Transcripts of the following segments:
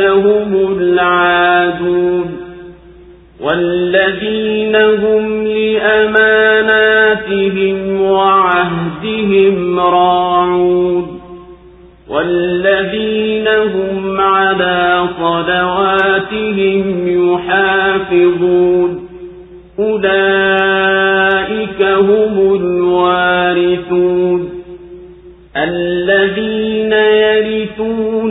هم العادون والذين هم لأماناتهم وعهدهم راعون والذين هم على صلواتهم يحافظون أولئك هم الوارثون الذين يرثون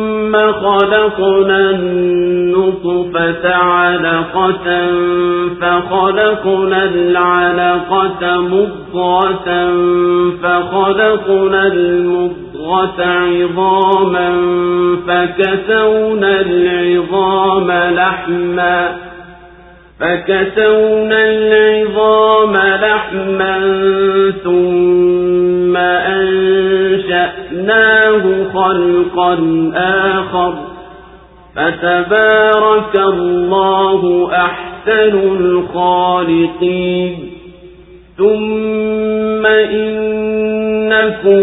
خلقنا النطفة علقة فخلقنا العلقة مضغة فخلقنا المضغة عظاما فكسونا العظام لحما فكسونا العظام لحما ثم أنشأناه خلقا آخر. فتبارك الله أحسن الخالقين. ثم إنكم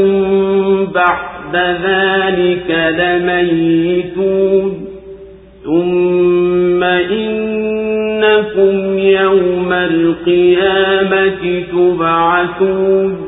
بعد ذلك لميتون. ثم إنكم يوم القيامة تبعثون.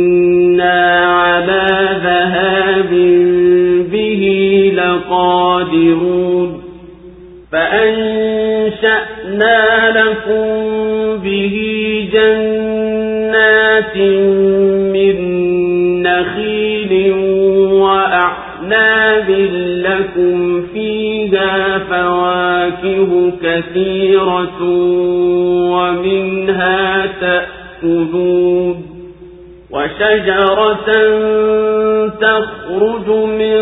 لقادرون فأنشأنا لكم به جنات من نخيل وأعناب لكم فيها فواكه كثيرة ومنها تأكلون وشجرة تخرج من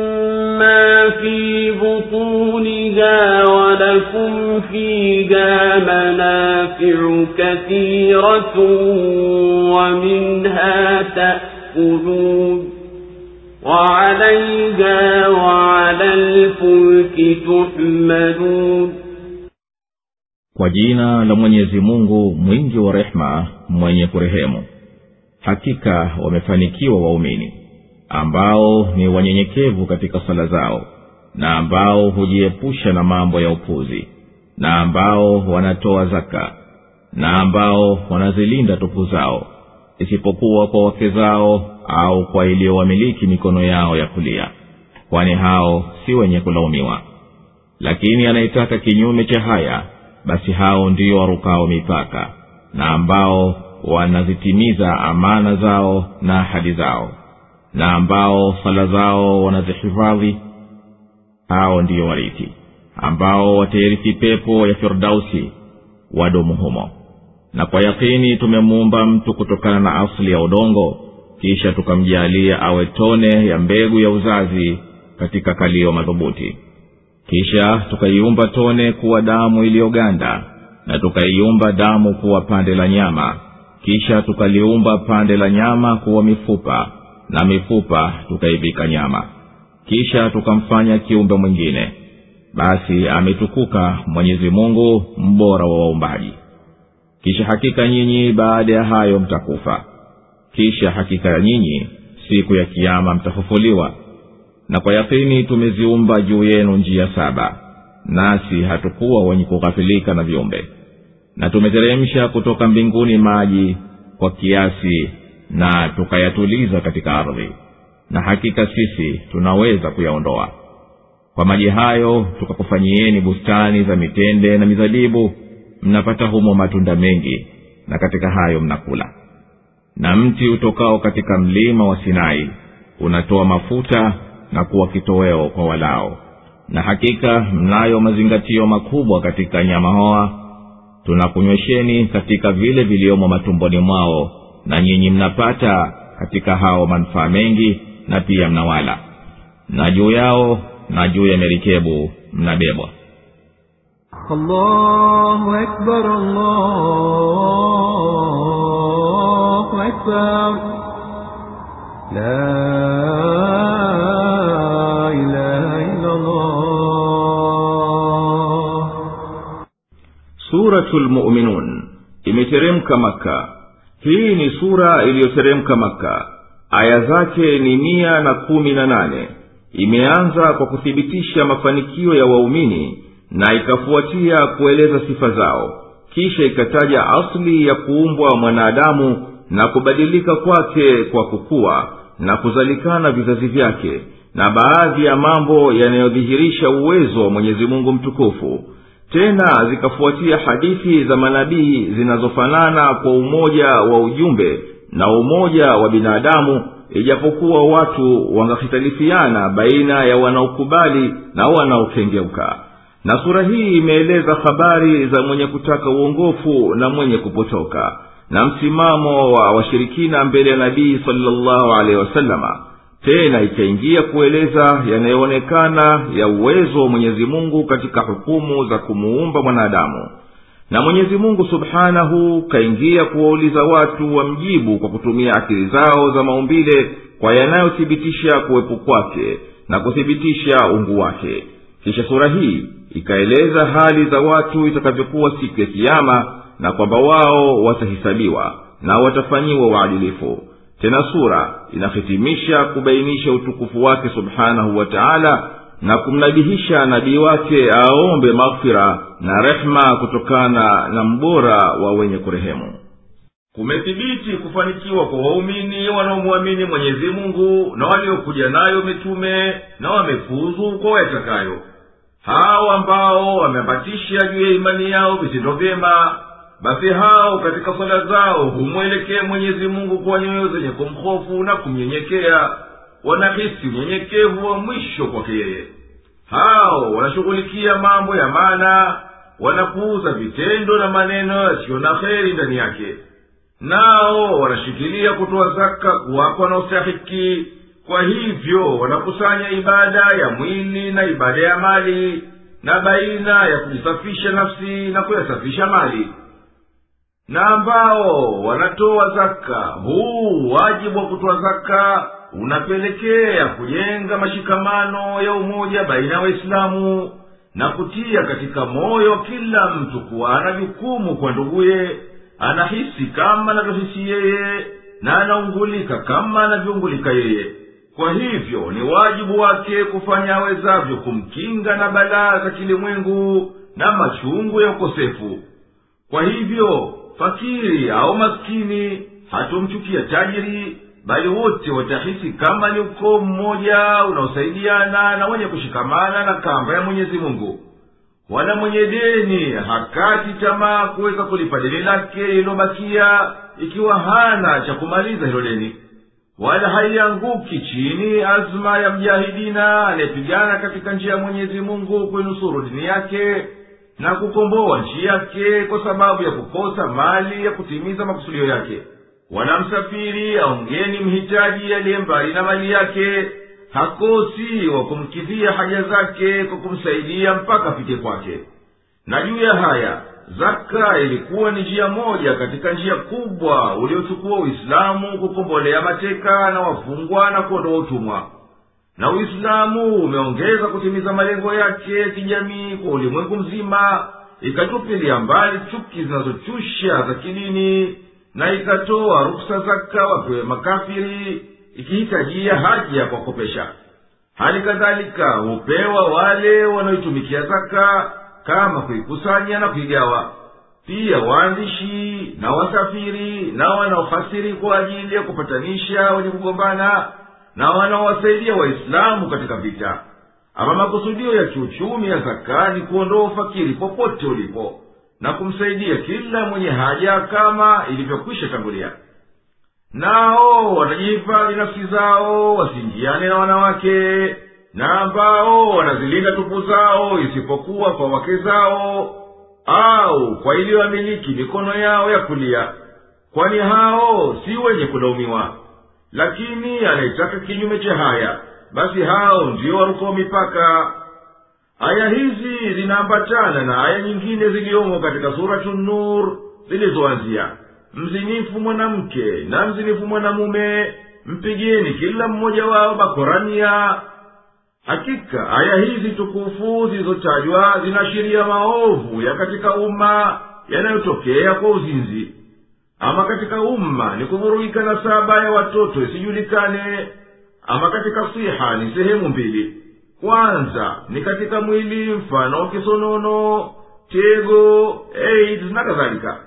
ولكم فيها منافع كثيرة ومنها تأكلون وعليها وعلى الفلك تحملون kwa jina la mwenyezi mungu mwingi wa rehema mwenye kurehemu hakika wamefanikiwa waumini ambao ni wanyenyekevu katika sala zao na ambao hujiepusha na mambo ya upuzi na ambao wanatoa zaka na ambao wanazilinda tupu zao isipokuwa kwa wake zao au kwa iliyowamiliki mikono yao ya kulia kwani hao si wenye kulaumiwa. Lakini anayetaka kinyume cha haya basi hao ndio warukao mipaka na ambao wanazitimiza amana zao na ahadi zao na ambao sala zao wanazihifadhi hao ndiyo warithi ambao watairithi pepo ya firdausi wadumu humo. Na kwa yakini tumemuumba mtu kutokana na asili ya udongo kisha tukamjaalia awe tone ya mbegu ya uzazi katika kalio madhubuti. Kisha tukaiumba tone kuwa damu iliyoganda na tukaiumba damu kuwa pande la nyama. Kisha tukaliumba pande la nyama kuwa mifupa na mifupa tukaivika nyama kisha tukamfanya kiumbe mwingine. Basi ametukuka mwenyezi mungu mbora wa waumbaji. Kisha hakika nyinyi baada ya hayo mtakufa. Kisha hakika nyinyi siku ya kiama mtafufuliwa. Na kwa yakini tumeziumba juu yenu njia saba nasi hatukuwa wenye kughafilika na viumbe. Na tumeteremsha kutoka mbinguni maji kwa kiasi na tukayatuliza katika ardhi na hakika sisi tunaweza kuyaondoa. Kwa maji hayo tukakufanyieni bustani za mitende na mizabibu mnapata humo matunda mengi na katika hayo mnakula. Na mti utokao katika mlima wa sinai unatoa mafuta na kuwa kitoweo kwa walao. Na hakika mnayo mazingatio makubwa katika nyama hoa. Tunakunywesheni katika vile viliomo matumboni mwao na nyinyi mnapata katika hao manufaa mengi na pia mnawala. Na juu yao na juu ya merikebu mnabebwa. Allahu akbar, imeteremka maka hii ni sura iliyoteremka maka aya zake ni mia na kumi na nane. Imeanza kwa kuthibitisha mafanikio ya waumini na ikafuatia kueleza sifa zao. Kisha ikataja asli ya kuumbwa mwanadamu na kubadilika kwake kwa kukua na kuzalikana vizazi vyake na baadhi ya mambo yanayodhihirisha uwezo wa mwenyezi mungu mtukufu. Tena zikafuatia hadithi za manabii zinazofanana kwa umoja wa ujumbe na umoja wa binadamu ijapokuwa watu wangahitalifiana baina ya wanaokubali na wanaokengeuka. Na sura hii imeeleza habari za mwenye kutaka uongofu na mwenye kupotoka na msimamo wa washirikina mbele ya nabii salllahu alehi wasalama tena ikaingia kueleza yanayoonekana ya uwezo wa mwenyezi mungu katika hukumu za kumuumba mwanadamu na mwenyezi mungu subhanahu kaingia kuwauliza watu wamjibu kwa kutumia akili zao za maumbile kwa yanayothibitisha kuwepo kwake na kuthibitisha ungu wake. Kisha sura hii ikaeleza hali za watu itakavyokuwa siku ya kiama na kwamba wao watahisabiwa na watafanyiwa uadilifu. Tena sura inahitimisha kubainisha utukufu wake subhanahu wa taala na kumnabihisha nabii wake aombe maghfira na rehma kutokana na mbora wa wenye kurehemu. Kumethibiti kufanikiwa kwa waumini wanaomwamini mwenyezi mungu na waliokuja nayo mitume na wamefuzu kwa wayatakayo hao ambao wameambatisha juu ya imani yao vitendo vyema basi hao katika swala zao humwelekea mwenyezi mungu kwa nyoyo zenye kumhofu na kumnyenyekea wanahisi unyenyekevu wa mwisho kwake yeye. Hao wanashughulikia mambo ya maana wanapuuza vitendo na maneno yasiyo na heri ndani yake. Nao wanashikilia kutoa zaka kuwapa wanaostahiki kwa hivyo wanakusanya ibada ya mwili na ibada ya mali na baina ya kujisafisha nafsi na kuyasafisha mali. Na ambao wanatoa zaka huu wajibu wa kutoa zaka unapelekea kujenga mashikamano ya umoja baina ya waislamu na kutia katika moyo kila mtu kuwa ana jukumu kwa nduguye anahisi kama anavyohisi yeye na anaungulika kama anavyoungulika yeye. Kwa hivyo ni wajibu wake kufanya awezavyo kumkinga na balaa za kilimwengu na machungu ya ukosefu. Kwa hivyo fakiri au maskini hatumchukia tajiri bali wote watahisi kama ni ukoo mmoja unaosaidiana na wenye kushikamana na kamba ya mwenyezi mungu. Wala mwenye deni hakati tamaa kuweza kulipa deni lake lililobakia ikiwa hana cha kumaliza hilo deni. Wala haianguki chini azma ya mjahidina anayepigana katika njia ya mwenyezi mungu kuinusuru dini yake na kukomboa nchi yake kwa sababu ya kukosa mali ya kutimiza makusudio yake wala aongeni mhitaji aliye mbali na mali yake. Hakosi wa kumkidhia haja zake kwa kumsaidia mpaka afike kwake. Na juu ya haya zaka ilikuwa ni njia moja katika njia kubwa uliochukua uislamu kukombolea mateka na wafungwa na kuondoa utumwa. Na uislamu umeongeza kutimiza malengo yake ya kijamii kwa ulimwengu mzima ikatupilia mbali chuki zinazochusha za kidini na ikatoa ruksa zaka wapewe makafiri ikihitajia haja ya kuwakopesha. Hali kadhalika hupewa wale wanaoitumikia zaka kama kuikusanya na kuigawa. Pia waandishi na wasafiri na wanaofasiri kwa ajili ya kupatanisha wenye kugombana na wanaowasaidia waislamu katika vita. Ama makusudio ya kiuchumi ya zaka ni kuondoa ufakiri popote ulipo na kumsaidia kila mwenye haja kama ilivyokwisha tangulia. Nao watajihifadhi nafsi zao wasiingiane na wanawake na ambao wanazilinda tupu zao isipokuwa kwa wake zao au kwa iliyoamiliki mikono yao ya kulia. Kwani hao si wenye kulaumiwa. Lakini anayetaka kinyume cha haya basi hao ndio warukao mipaka aya hizi zinaambatana na aya nyingine ziliyomo katika suratu nur zilizoanzia. Mzinifu mwanamke na mzinifu mwanamume mpigeni kila mmoja wao bakorania. Hakika aya hizi tukufu zilizotajwa zinaashiria maovu ya katika umma yanayotokea kwa uzinzi. Ama katika umma ni kuvurugika na saba ya watoto isijulikane ama katika siha ni sehemu mbili kwanza ni katika mwili mfano kisonono tego aids na kadhalika.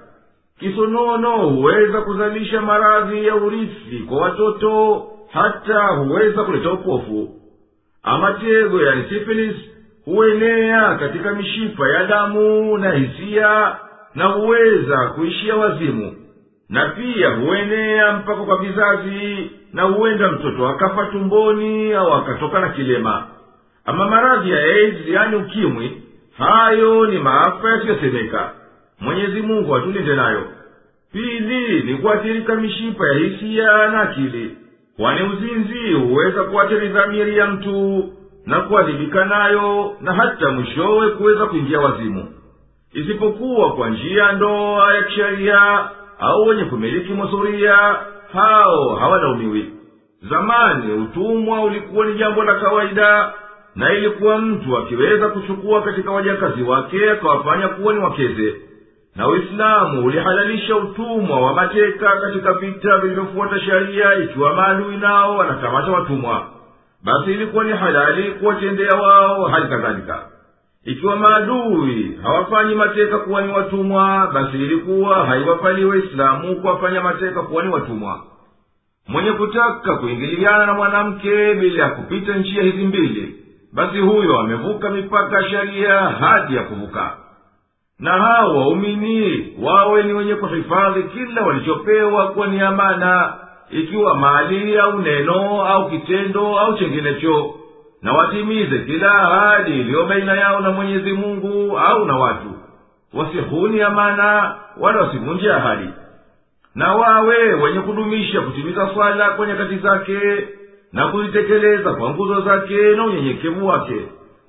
Kisonono huweza kuzalisha maradhi ya urithi kwa watoto hata huweza kuleta upofu. Ama tego yani sifilis huenea katika mishipa ya damu na hisia na huweza kuishia wazimu. Na pia huenea mpaka kwa vizazi na huenda mtoto akafa tumboni au akatoka na kilema ama maradhi ya aids yani ukimwi hayo ni maafa yasiyosemeka. Mwenyezi mungu atulinde nayo. Pili ni kuathirika mishipa ya hisiya na akili. Kwani uzinzi huweza kuathiri dhamiri ya mtu na kuadhibika nayo na hata mwishowe kuweza kuingia wazimu. Isipokuwa kwa njia ndoa ya kisheria au wenye kumiliki masuria hao hawalaumiwi zamani utumwa ulikuwa ni jambo la kawaida na ilikuwa mtu akiweza kuchukua katika wajakazi wake akawafanya kuwa ni wakeze. Na uislamu ulihalalisha utumwa wa mateka katika vita vilivyofuata sheria ikiwa maadui nao wanakamata watumwa. Basi ilikuwa ni halali kuwatendea wao hali kadhalika. Ikiwa maadui hawafanyi mateka kuwa ni watumwa basi ilikuwa haiwapali waislamu kuwafanya mateka kuwa ni watumwa. Mwenye kutaka kuingiliana na mwanamke bila ya kupita njia hizi mbili basi huyo amevuka mipaka ya sheria hadi ya kuvuka. Na hao waumini wawe ni wenye kuhifadhi kila walichopewa kuwa ni amana ikiwa mali au neno au kitendo au chenginecho na watimize kila ahadi iliyo baina yao na mwenyezi mungu au na watu. Wasihuni amana wala wasivunje ahadi. Na wawe wenye kudumisha kutimiza swala kwa nyakati zake na kuzitekeleza kwa nguzo zake na unyenyekevu wake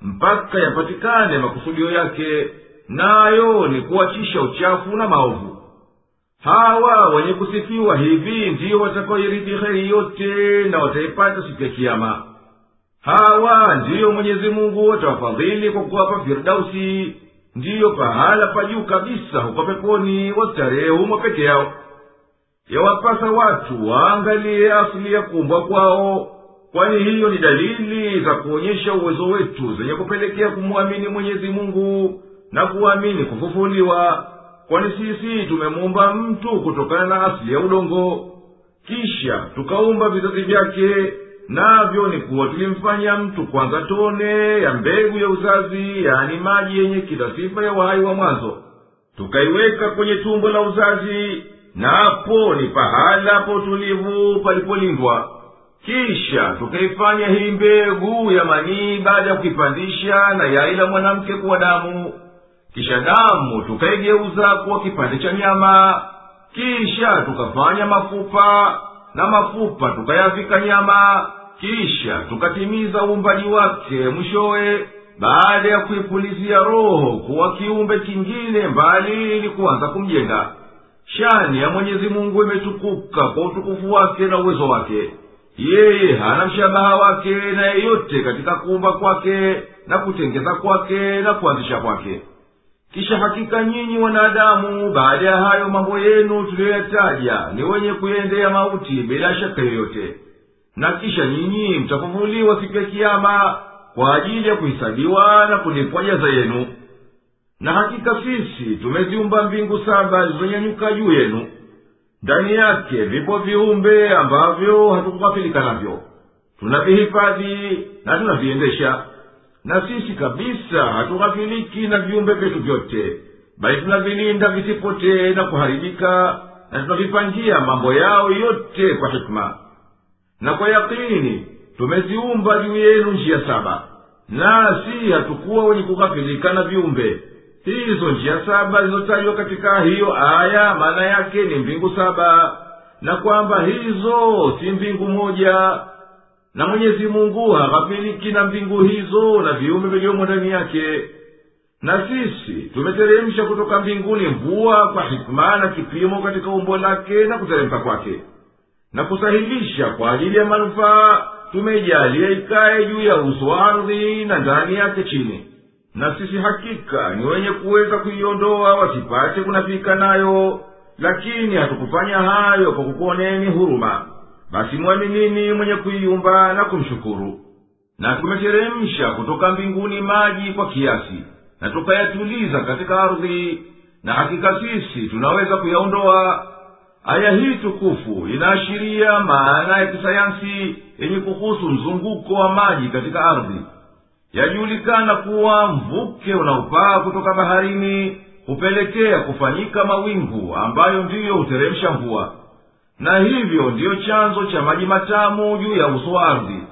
mpaka yapatikane makusudio yake nayo ni kuachisha uchafu na maovu. Hawa wenye kusifiwa hivi ndiyo watakaoirithi heri yote na wataipata siku ya kiama hawa ndiyo mwenyezi mungu watawafadhili kwa kuwapa firdausi ndiyo pahala pa juu kabisa huko peponi wastarehe humo peke yao. Yawapasa watu waangalie asili ya kuumbwa kwao kwani hiyo ni dalili za kuonyesha uwezo wetu zenye kupelekea kumwamini mwenyezi mungu na kuamini kufufuliwa? Kwani sisi tumemuumba mtu kutokana na asili ya udongo kisha tukaumba vizazi vyake navyo ni kuwa tulimfanya mtu kwanza tone ya mbegu ya uzazi yani maji yenye kila sifa ya uhai wa mwanzo. Tukaiweka kwenye tumbo la uzazi napo ni pahala pa utulivu palipolindwa kisha tukaifanya hii mbegu ya manii baada ya kuipandisha na yai la mwanamke kuwa damu. Kisha damu tukaigeuza kuwa kipande cha nyama. Kisha tukafanya mafupa na mafupa tukayavika nyama. Kisha tukatimiza uumbaji wake mwishowe. Baada ya kuipulizia roho kuwa kiumbe kingine mbali ili kuanza kumjenga. Shani ya mwenyezi mungu imetukuka kwa utukufu wake na uwezo wake yeye hana mshabaha wake na yeyote katika kuumba kwake na kutengeza kwake na kuanzisha kwake. Kisha hakika nyinyi wanadamu baada ya hayo mambo yenu tuliyoyataja ni wenye kuendea mauti bila shaka yoyote. Na kisha nyinyi mtafufuliwa siku ya kiama kwa ajili ya kuhisabiwa na kulipwa jaza yenu. Na hakika sisi tumeziumba mbingu saba zilizonyanyuka juu yenu ndani yake vipo viumbe ambavyo hatukughafilika navyo. Tunavihifadhi na tunaviendesha. Na sisi kabisa hatughafiliki na viumbe vyetu vyote bali tunavilinda visipotee na kuharibika na tunavipangia mambo yao yote kwa hikma na kwa yakini tumeziumba juu yenu njia saba. Nasi hatukuwa wenye kughafilika na viumbe hizo njia saba zilizotajwa katika hiyo aya. Maana yake ni mbingu saba na kwamba hizo si mbingu moja. Na mwenyezi mungu haghafiliki na mbingu hizo na viumbe vilivyomo ndani yake. Na sisi tumeteremsha kutoka mbinguni mvua kwa hikma na kipimo katika umbo lake na kuteremka kwake. Na kusahilisha kwa ajili ya manufaa tumeijalia ikaye juu ya uso ardhi na ndani yake chini na sisi hakika ni wenye kuweza kuiondoa wasipate kunafika nayo. Lakini hatukufanya hayo kwa kukuoneni huruma. Basi mwaminini mwenye kuiumba na kumshukuru? Na tumeteremsha kutoka mbinguni maji kwa kiasi na tukayatuliza katika ardhi. Na hakika sisi tunaweza kuyaondoa. Aya hii tukufu inaashiria maana ya kisayansi yenye kuhusu mzunguko wa maji katika ardhi yajulikana kuwa mvuke unaopaa kutoka baharini hupelekea kufanyika mawingu ambayo ndiyo huteremsha mvua. Na hivyo ndiyo chanzo cha maji matamu juu ya uso wa ardhi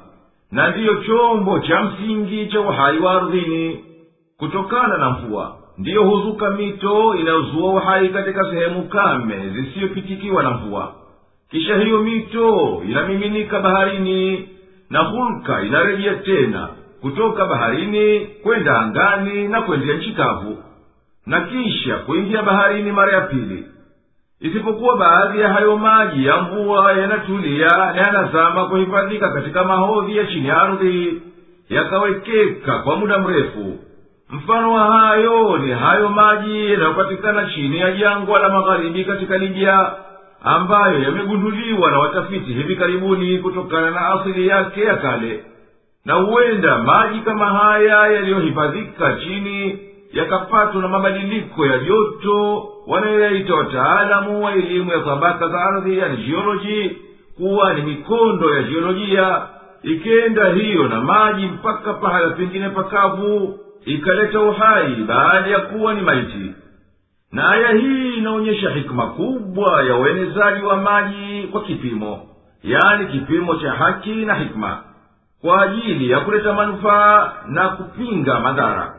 na ndiyo chombo cha msingi cha uhai wa ardhini. Kutokana na mvua ndiyo huzuka mito inayozua uhai katika sehemu kame zisiyopitikiwa na mvua. Kisha hiyo mito inamiminika baharini na hulka inarejea tena kutoka baharini kwenda angani na kwendea nchi kavu na kisha kuingia baharini mara ya pili. Isipokuwa baadhi ya hayo maji ya mvua yanatulia na yanazama kuhifadhika katika mahodhi ya chini ya ardhi yakawekeka kwa muda mrefu. Mfano wa hayo ni hayo maji yanayopatikana chini ya jangwa la magharibi katika libya ambayo yamegunduliwa na watafiti hivi karibuni kutokana na asili yake ya kale na huenda maji kama haya yaliyohifadhika chini yakapatwa na mabadiliko ya joto wanayoyaita wataalamu wa elimu ya tabaka za ardhi yani jioloji kuwa ni mikondo ya jiolojia ikenda hiyo na maji mpaka pahala pengine pakavu ikaleta uhai baada ya kuwa ni maiti. Na aya hii inaonyesha hikma kubwa ya uenezaji wa maji kwa kipimo yani kipimo cha haki na hikma kwa ajili ya kuleta manufaa na kupinga madhara.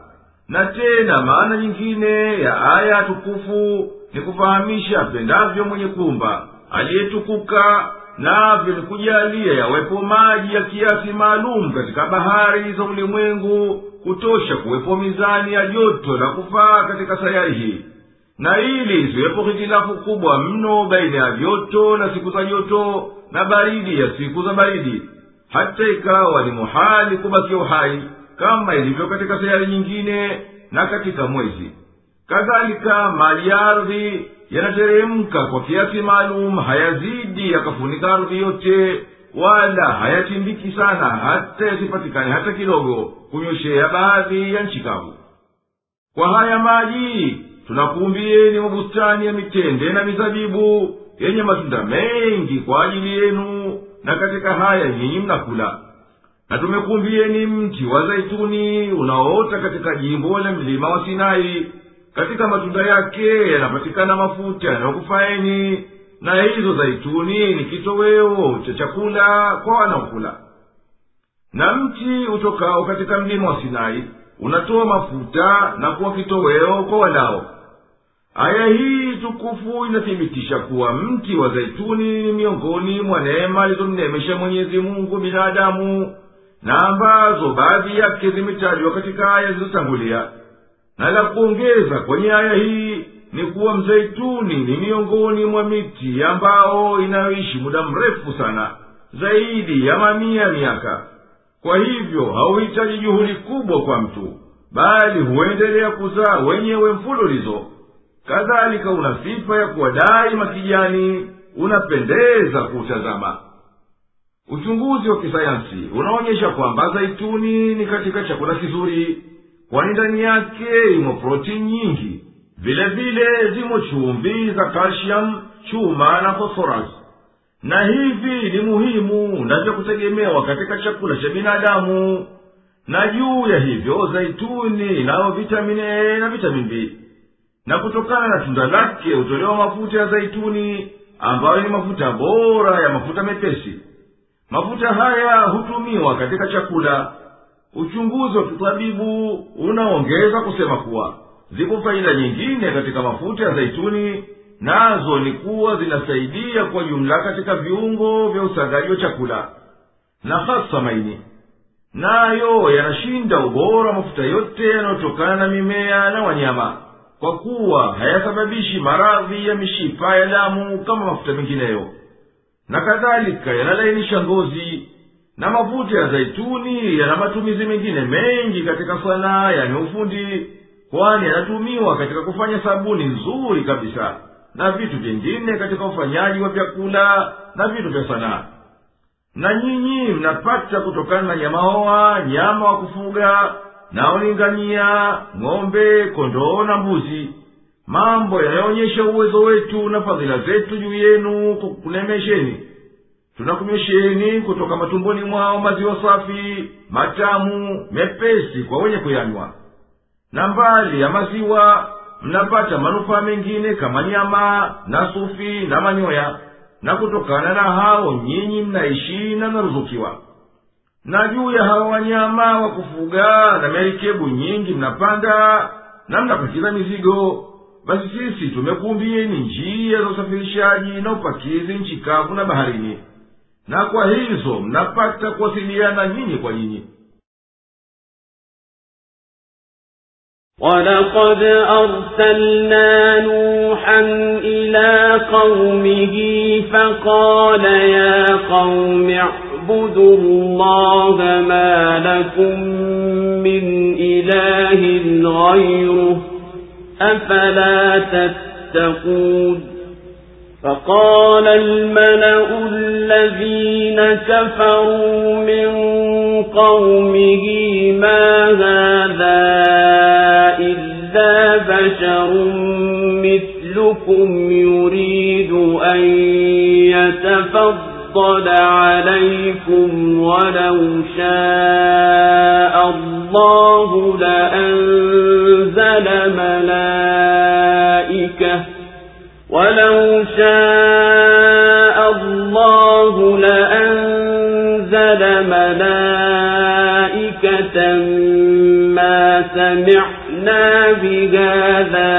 Na tena maana nyingine ya aya tukufu ni kufahamisha pendavyo mwenye kumba aliyetukuka navyo ni kujalia yawepo maji ya kiasi maalum katika bahari za ulimwengu kutosha kuwepo mizani ya joto la kufaa katika sayari hii. Na ili isiwepo hitilafu kubwa mno baina ya joto na siku za joto na baridi ya siku za baridi hata ikawa ni muhali kubakia uhai kama ilivyo katika sayari nyingine na katika mwezi. Kadhalika mali ya ardhi yanateremka kwa kiasi maalum hayazidi yakafunika ardhi yote wala hayatimbiki sana hata yasipatikane hata kidogo kunyoshea baadhi ya nchi kavu. Kwa haya maji tunakuumbieni mabustani ya mitende na mizabibu yenye matunda mengi kwa ajili yenu na katika haya nyinyi mnakula na tumekumbieni mti wa zaituni unaoota katika jimbo la mlima wa sinai. Katika matunda yake yanapatikana mafuta yanayokufaeni na hizo zaituni ni kitoweo cha chakula kwa wanaokula. Na mti utokao katika mlima wa sinai unatoa mafuta na kuwa kitoweo kwa walao aya hii tukufu inathibitisha kuwa mti wa zaituni ni miongoni mwa neema alizomneemesha mwenyezi mungu binadamu na ambazo baadhi yake zimetajwa katika aya zilizotangulia. Na la kuongeza kwenye aya hii ni kuwa mzeituni ni miongoni mwa miti ambao inayoishi muda mrefu sana zaidi ya mamia miaka. Kwa hivyo hauhitaji juhudi kubwa kwa mtu bali huendelea kuzaa wenyewe mfululizo kadhalika una sifa ya kuwa daima kijani unapendeza kuutazama. Uchunguzi wa kisayansi unaonyesha kwamba zaituni ni katika chakula kizuri kwani ndani yake imo protini nyingi. Vile vile zimo chumvi za kalsiamu chuma na fosforas na hivi ni muhimu na vya kutegemewa katika chakula cha binadamu. Na juu ya hivyo zaituni inayo vitamini e na vitamini b na kutokana na tunda lake hutolewa mafuta ya zaituni ambayo ni mafuta bora ya mafuta mepesi. Mafuta haya hutumiwa katika chakula. Uchunguzi wa kitabibu unaongeza kusema kuwa zipo faida nyingine katika mafuta ya zaituni nazo ni kuwa zinasaidia kwa jumla katika viungo vya usagaji wa chakula. Na hasa maini. Nayo yanashinda ubora wa mafuta yote yanayotokana na mimea na wanyama kwa kuwa hayasababishi maradhi ya mishipa ya damu kama mafuta mengineyo. Na kadhalika yanalainisha ngozi na mafuta ya zaituni yana matumizi mengine mengi katika sanaa yani ufundi kwani yanatumiwa katika kufanya sabuni nzuri kabisa na vitu vingine katika ufanyaji wa vyakula na vitu vya sanaa. Na nyinyi mnapata kutokana na nyama hoa nyama wa kufuga naolingania ng'ombe kondoo na mbuzi. Mambo yanayoonyesha uwezo wetu na fadhila zetu juu yenu kwa kunemesheni tunakunywesheni kutoka matumboni mwao maziwa safi matamu mepesi kwa wenye kuyanywa. Na mbali ya maziwa mnapata manufaa mengine kama nyama na sufi na manyoya. Na kutokana na hao nyinyi mnaishi na mnaruzukiwa na juu ya hawa wanyama wa kufuga na merikebu nyingi mnapanda na mnapakiza mizigo basi sisi tumekuumbieni njia za usafirishaji na upakizi nchi kavu na baharini na kwa hizo mnapata kuwasiliana nyinyi kwa nyinyi ولقد أرسلنا نوحا إلى قومه فقال يا قوم اعبدوا الله ما لكم من إله غيره أفلا تتقون فقال الملأ الذين كفروا من قومه ما هذا إلا بشر مثلكم يريد أن يتفضل عليكم ولو شاء الله لأنزل ملائكة ولو شاء الله لأنزل ملائكة ما سمعنا بهذا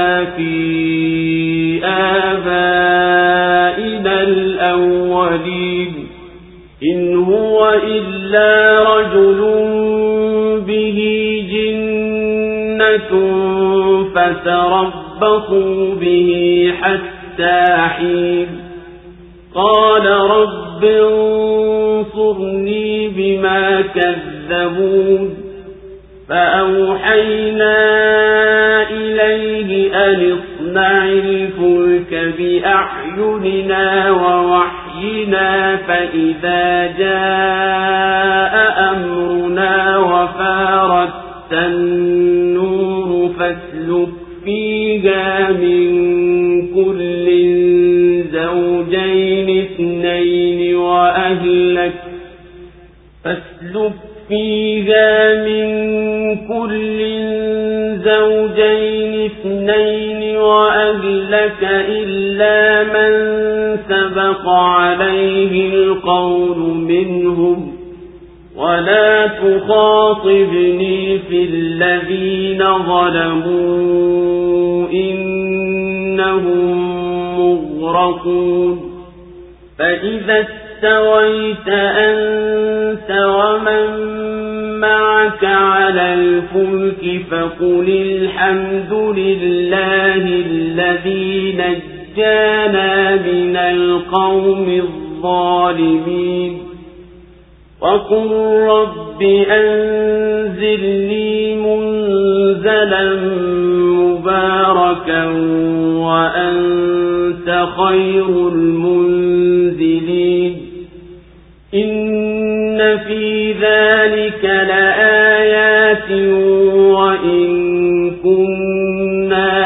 إلا رجل به جنة فتربصوا به حتى حين. قال رب انصرني بما كذبون. فأوحينا إليه أن اصنع الفلك بأعيننا ووحينا فإذا جاء فيها من كل زوجين اثنين وأهلك إلا من سبق عليه القول منهم. ولا تخاطبني في الذين ظلموا إنهم مغرقون. فإذا استويت أنت ومن معك على الفلك فقل الحمد لله الذي نجانا من القوم الظالمين وقل رب أنزلني منزلا مباركا وأنت خير المنزلين إن في ذلك لآيات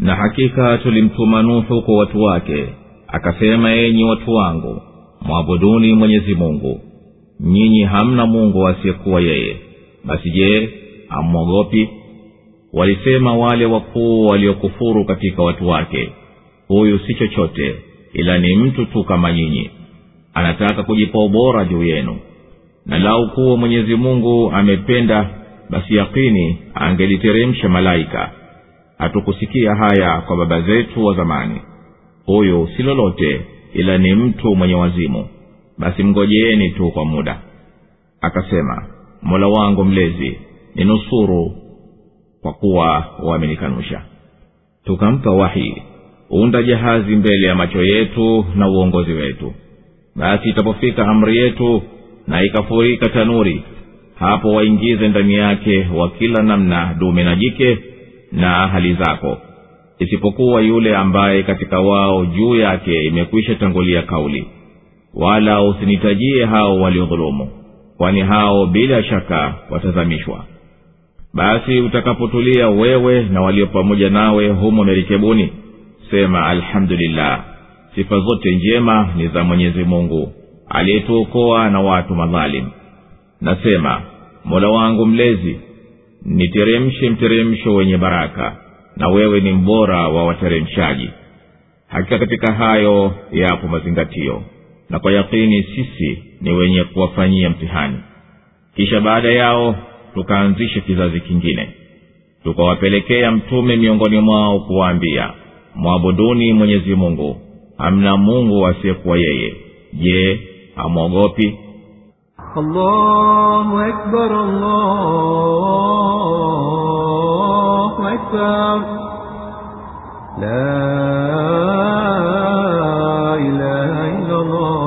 Na hakika tulimtuma nuhu kwa watu wake akasema enyi watu wangu mwabuduni mwenyezi mungu. Nyinyi hamna mungu asiyekuwa yeye. Basi je hammwogopi walisema wale wakuu waliokufuru katika watu wake huyu si chochote ila ni mtu tu kama nyinyi. Anataka kujipa ubora juu yenu. Na lau kuwa mwenyezi mungu amependa basi yakini angeliteremsha malaika hatukusikia haya kwa baba zetu wa zamani. Huyu si lolote ila ni mtu mwenye wazimu. Basi mngojeeni tu kwa muda. Akasema mola wangu mlezi ninusuru kwa kuwa wamenikanusha. Tukampa wahi unda jahazi mbele ya macho yetu na uongozi wetu. Basi itapofika amri yetu na ikafurika tanuri hapo waingize ndani yake wa kila namna dume na jike na ahali zako. Isipokuwa yule ambaye katika wao juu yake imekwisha tangulia kauli. Wala usinitajie hao waliodhulumu kwani hao bila shaka watazamishwa. Basi utakapotulia wewe na walio pamoja nawe humo merikebuni sema alhamdulillah sifa zote njema ni za mwenyezi mungu aliyetuokoa na watu madhalim. Nasema mola wangu mlezi niteremshe mteremsho wenye baraka na wewe ni mbora wa wateremshaji. Hakika katika hayo yapo mazingatio na kwa yakini sisi ni wenye kuwafanyia mtihani. Kisha baada yao tukaanzisha kizazi kingine. Tukawapelekea mtume miongoni mwao kuwaambia mwabuduni mwenyezi mungu hamna mungu asiyekuwa yeye. Je hamwogopi الله أكبر الله أكبر لا إله إلا الله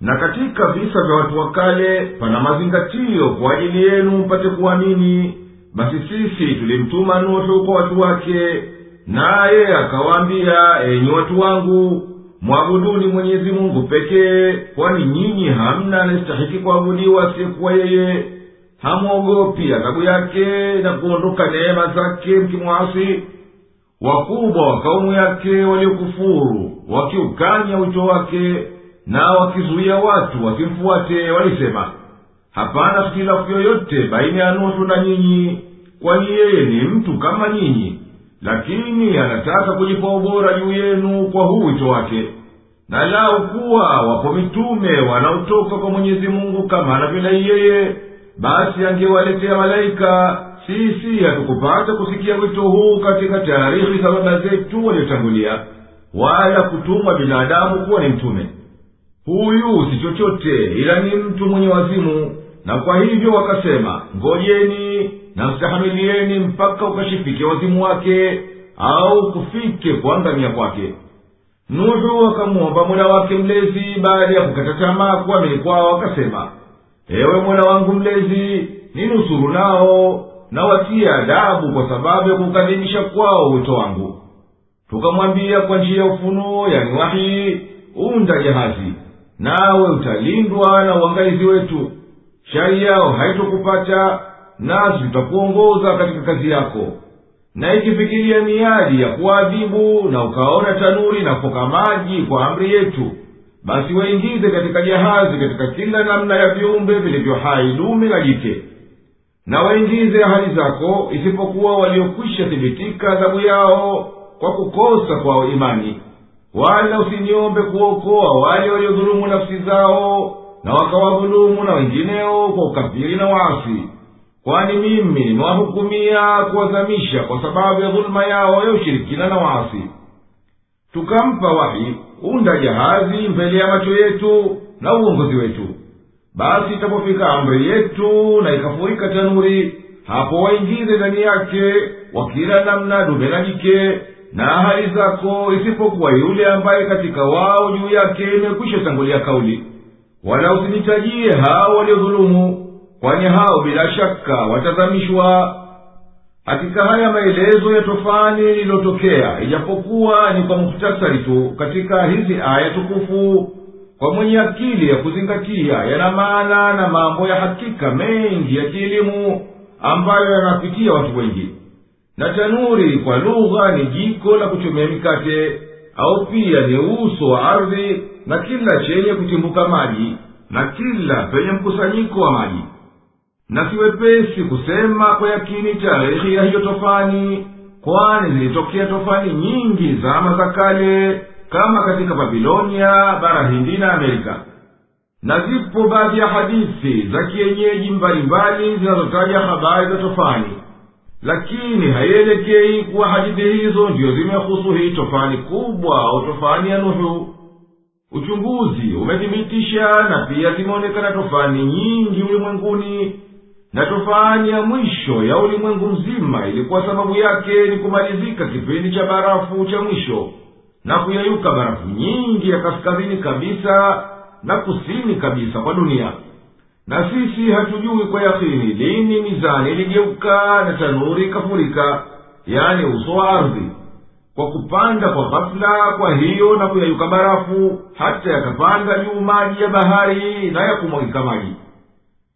na katika visa vya watu wa kale pana mazingatio kwa ajili yenu mpate kuamini basi sisi tulimtuma nuhu kwa watu wake naye akawaambia enyi watu wangu mwabuduni mwenyezi mungu pekee kwani nyinyi hamna anayestahiki kuabudiwa asiyekuwa yeye. Hamwogopi adhabu yake na kuondoka neema zake mkimwasi. Wakubwa wa kaumu yake waliokufuru wakiukanya wito wake na wakizuia watu wasimfuate walisema hapana hitilafu yoyote baina ya nuhu na nyinyi kwani yeye ni mtu kama nyinyi lakini anataka kujipa ubora juu yenu kwa huu wito wake. Na lau kuwa wapo mitume wanaotoka kwa mwenyezi mungu kama anavyodai yeye basi angewaletea malaika sisi hatukupata kusikia wito huu katika taarikhi za baba zetu waliotangulia wala kutumwa binadamu kuwa ni mtume. Huyu si chochote ila ni mtu mwenye wazimu. Na kwa hivyo wakasema ngojeni na mstahamilieni mpaka ukashifike wazimu wake au kufike kuangamia kwake. Nuhu akamwomba mola wake mlezi baada ya kukata tamaa kuamini kwao akasema ewe mola wangu mlezi ninusuru nao na watie adabu kwa sababu ya kukadhibisha kwao wito wangu. Tukamwambia kwa njia ya ufunuo yani wahii unda jahazi nawe utalindwa na uangalizi wetu. Shari yao haitokupata nasi tutakuongoza katika kazi yako. Na ikifikiria miadi ya kuadhibu na ukaona tanuri na foka maji kwa amri yetu basi waingize katika jahazi katika kila namna ya viumbe vilivyo hai dume na jike. Na waingize ahadi zako isipokuwa waliokwisha thibitika adhabu yao kwa kukosa kwao imani. Wala usiniombe kuokoa wale waliodhulumu nafsi zao na wakawadhulumu na wengineo kwa ukafiri na waasi kwani mimi niwahukumia kuwazamisha kwa sababu ya dhuluma yao ya ushirikina na waasi tukampa wahi unda jahazi mbele ya macho yetu na uongozi wetu. Basi itapofika amri yetu na ikafurika tanuri hapo waingize ndani yake wakila namna dume na jike na hali zako isipokuwa yule ambaye katika wao juu yake imekwisha tangulia kauli. Wala usinitajie hao waliodhulumu kwani hao bila shaka watazamishwa. Hakika haya maelezo ya tofani lililotokea ijapokuwa ni kwa muhtasari tu. Katika hizi aya tukufu kwa mwenye akili ya kuzingatia yana maana na mambo ya hakika mengi ya kielimu ambayo yanapitia watu wengi. Na tanuri kwa lugha ni jiko la kuchomea mikate au pia ni uso wa ardhi na kila chenye kutimbuka maji na kila penye mkusanyiko wa maji na siwepesi kusema kwa yakini tarehi ya hiyo tofani kwani zilitokea tofani nyingi zama za kale kama katika babilonia bara hindi na amerika. Na zipo baadhi ya hadithi za kienyeji mbalimbali zinazotaja habari za tofani lakini haielekei kuwa hadithi hizo ndiyo zimehusu hii tofani kubwa au tofani ya nuhu. Uchunguzi umethibitisha na pia zimeonekana tofani nyingi ulimwenguni na tofani ya mwisho ya ulimwengu mzima ilikuwa sababu yake ni kumalizika kipindi cha barafu cha mwisho na kuyeyuka barafu nyingi ya kaskazini kabisa na kusini kabisa kwa dunia. Na sisi hatujui kwa yakini lini mizani iligeuka na tanuri ikafurika yaani uso wa ardhi. Kwa kupanda kwa ghafula kwa hiyo na kuyayuka barafu hata yakapanda juu maji ya bahari na yakumwagika maji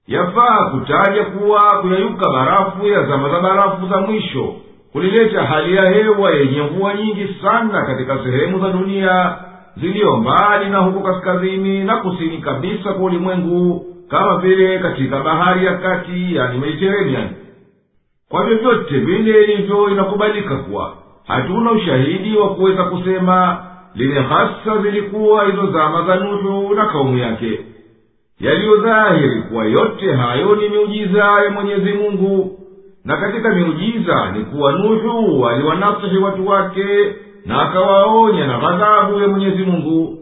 yafaa kutaja kuwa kuyayuka barafu ya zama za barafu za mwisho kulileta hali ya hewa yenye mvua nyingi sana katika sehemu za dunia ziliyo mbali na huko kaskazini na kusini kabisa kwa ulimwengu kama vile katika bahari ya kati yani mediterranean. Kwa vyovyote vile hivyo inakubalika kuwa hatuna ushahidi wa kuweza kusema lile hasa zilikuwa hizo zama za nuhu na kaumu yake yaliyo dhahiri kuwa yote hayo ni miujiza ya mwenyezi mungu na katika miujiza ni kuwa nuhu aliwanasihi watu wake na akawaonya na ghadhabu ya mwenyezi mungu.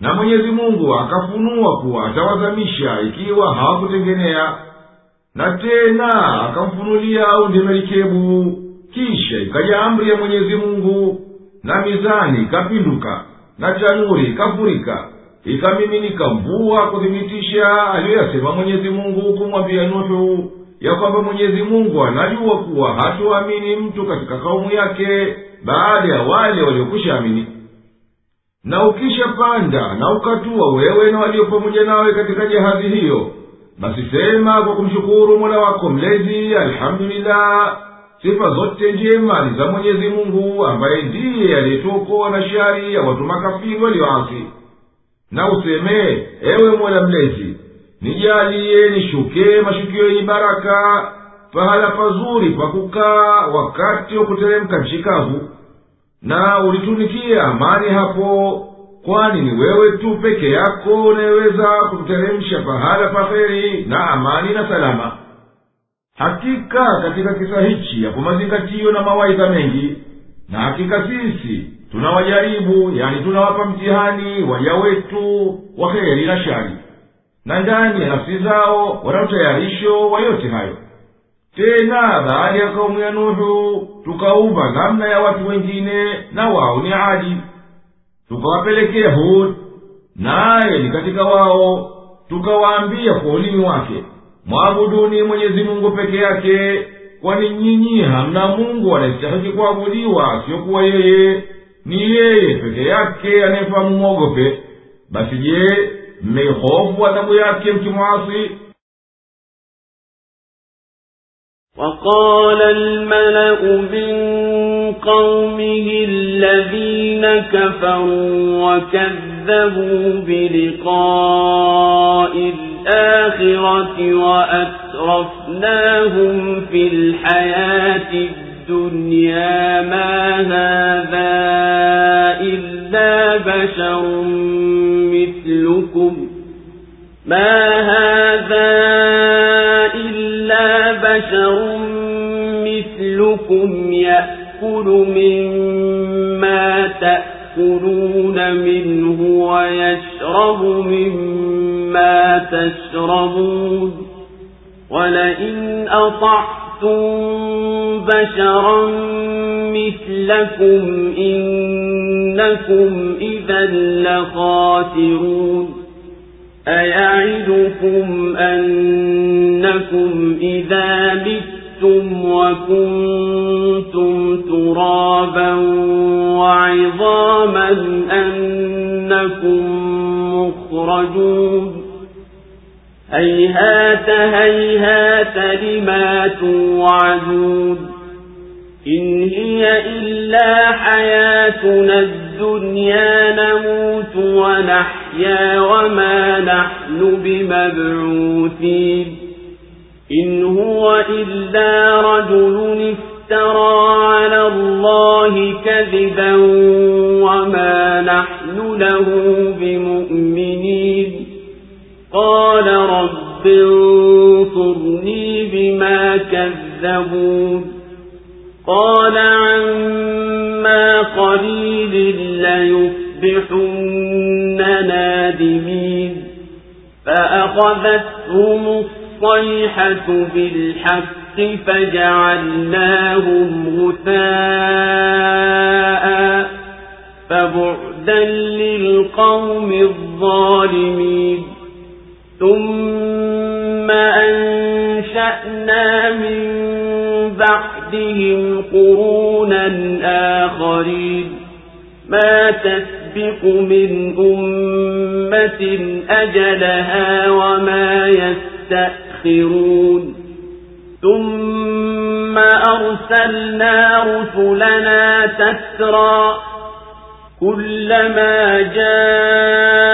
Na mwenyezi mungu akafunua kuwa atawazamisha ikiwa hawakutengenea na tena akamfunulia aunde merikebu kisha ikaja amri ya mwenyezi mungu na mizani ikapinduka na tanuri ikafurika ikamiminika mvua kuthibitisha aliyoyasema mwenyezi mungu kumwambia nuhu ya kwamba mwenyezi mungu anajua kuwa hatuamini mtu katika kaumu yake baada ya wale waliokushaamini na na ukishapanda na ukatua wewe na walio pamoja nawe katika jahazi hiyo basi sema kwa kumshukuru mola wako mlezi alhamdulillah sifa zote njema ni za mwenyezi mungu ambaye ndiye aliyetuokoa na shari ya watu makafiri walioasi na useme ewe mola mlezi nijaliye nishuke mashukio yenye baraka pahala pazuri pa kukaa wakati wa kuteremka nchi kavu na ulitunikia amani hapo kwani ni wewe tu peke yako unayeweza kututeremsha pahala pa heri na amani na salama. Hakika katika kisa hichi yapo mazingatio na mawaidha mengi na hakika sisi tunawajaribu yani tunawapa mtihani waja wetu wa heri na shari. Na ndani ya nafsi zao wana utayarisho wa yote hayo. Tena baada ya kaumu ya nuhu tukaumba namna ya watu wengine na wao ni adi tukawapelekea hud naye ni katika wao. Tukawaambia kwa ulimi wake mwabuduni mwenyezi mungu peke yake kwani nyinyi hamna mungu anayestahiki kuabudiwa asiyokuwa yeye ni yeye peke yake anayefahamu mwogope. Basi je mmeihofu adhabu yake mkimwasi? وقال الملأ من قومه الذين كفروا وكذبوا بلقاء الآخرة وأترفناهم في الحياة الدنيا ما هذا إلا بشر مثلكم. ما هذا إلا بشر مثلكم يأكل مما تأكلون منه ويشرب مما تشربون. ولئن أطعتم بشرا مثلكم إنكم إذا لخاسرون أيعدكم أنكم إذا متم وكنتم ترابا وعظاما أنكم مخرجون هيهات هيهات لما توعدون إن هي إلا حياتنا الدنيا نموت ونحيا وما نحن بمبعوثين إن هو إلا رجل افترى على الله كذبا وما نحن له بمؤمنين قال رب انصرني بما كذبون قال عما قليل ليصبحن نادمين فأخذتهم الصيحة بالحق فجعلناهم غثاء فبعدا للقوم الظالمين ثم أنشأنا من بعدهم قرونا آخرين ما تسبق من أمة أجلها وما يستأخرون ثم أرسلنا رسلنا تترى كلما جاء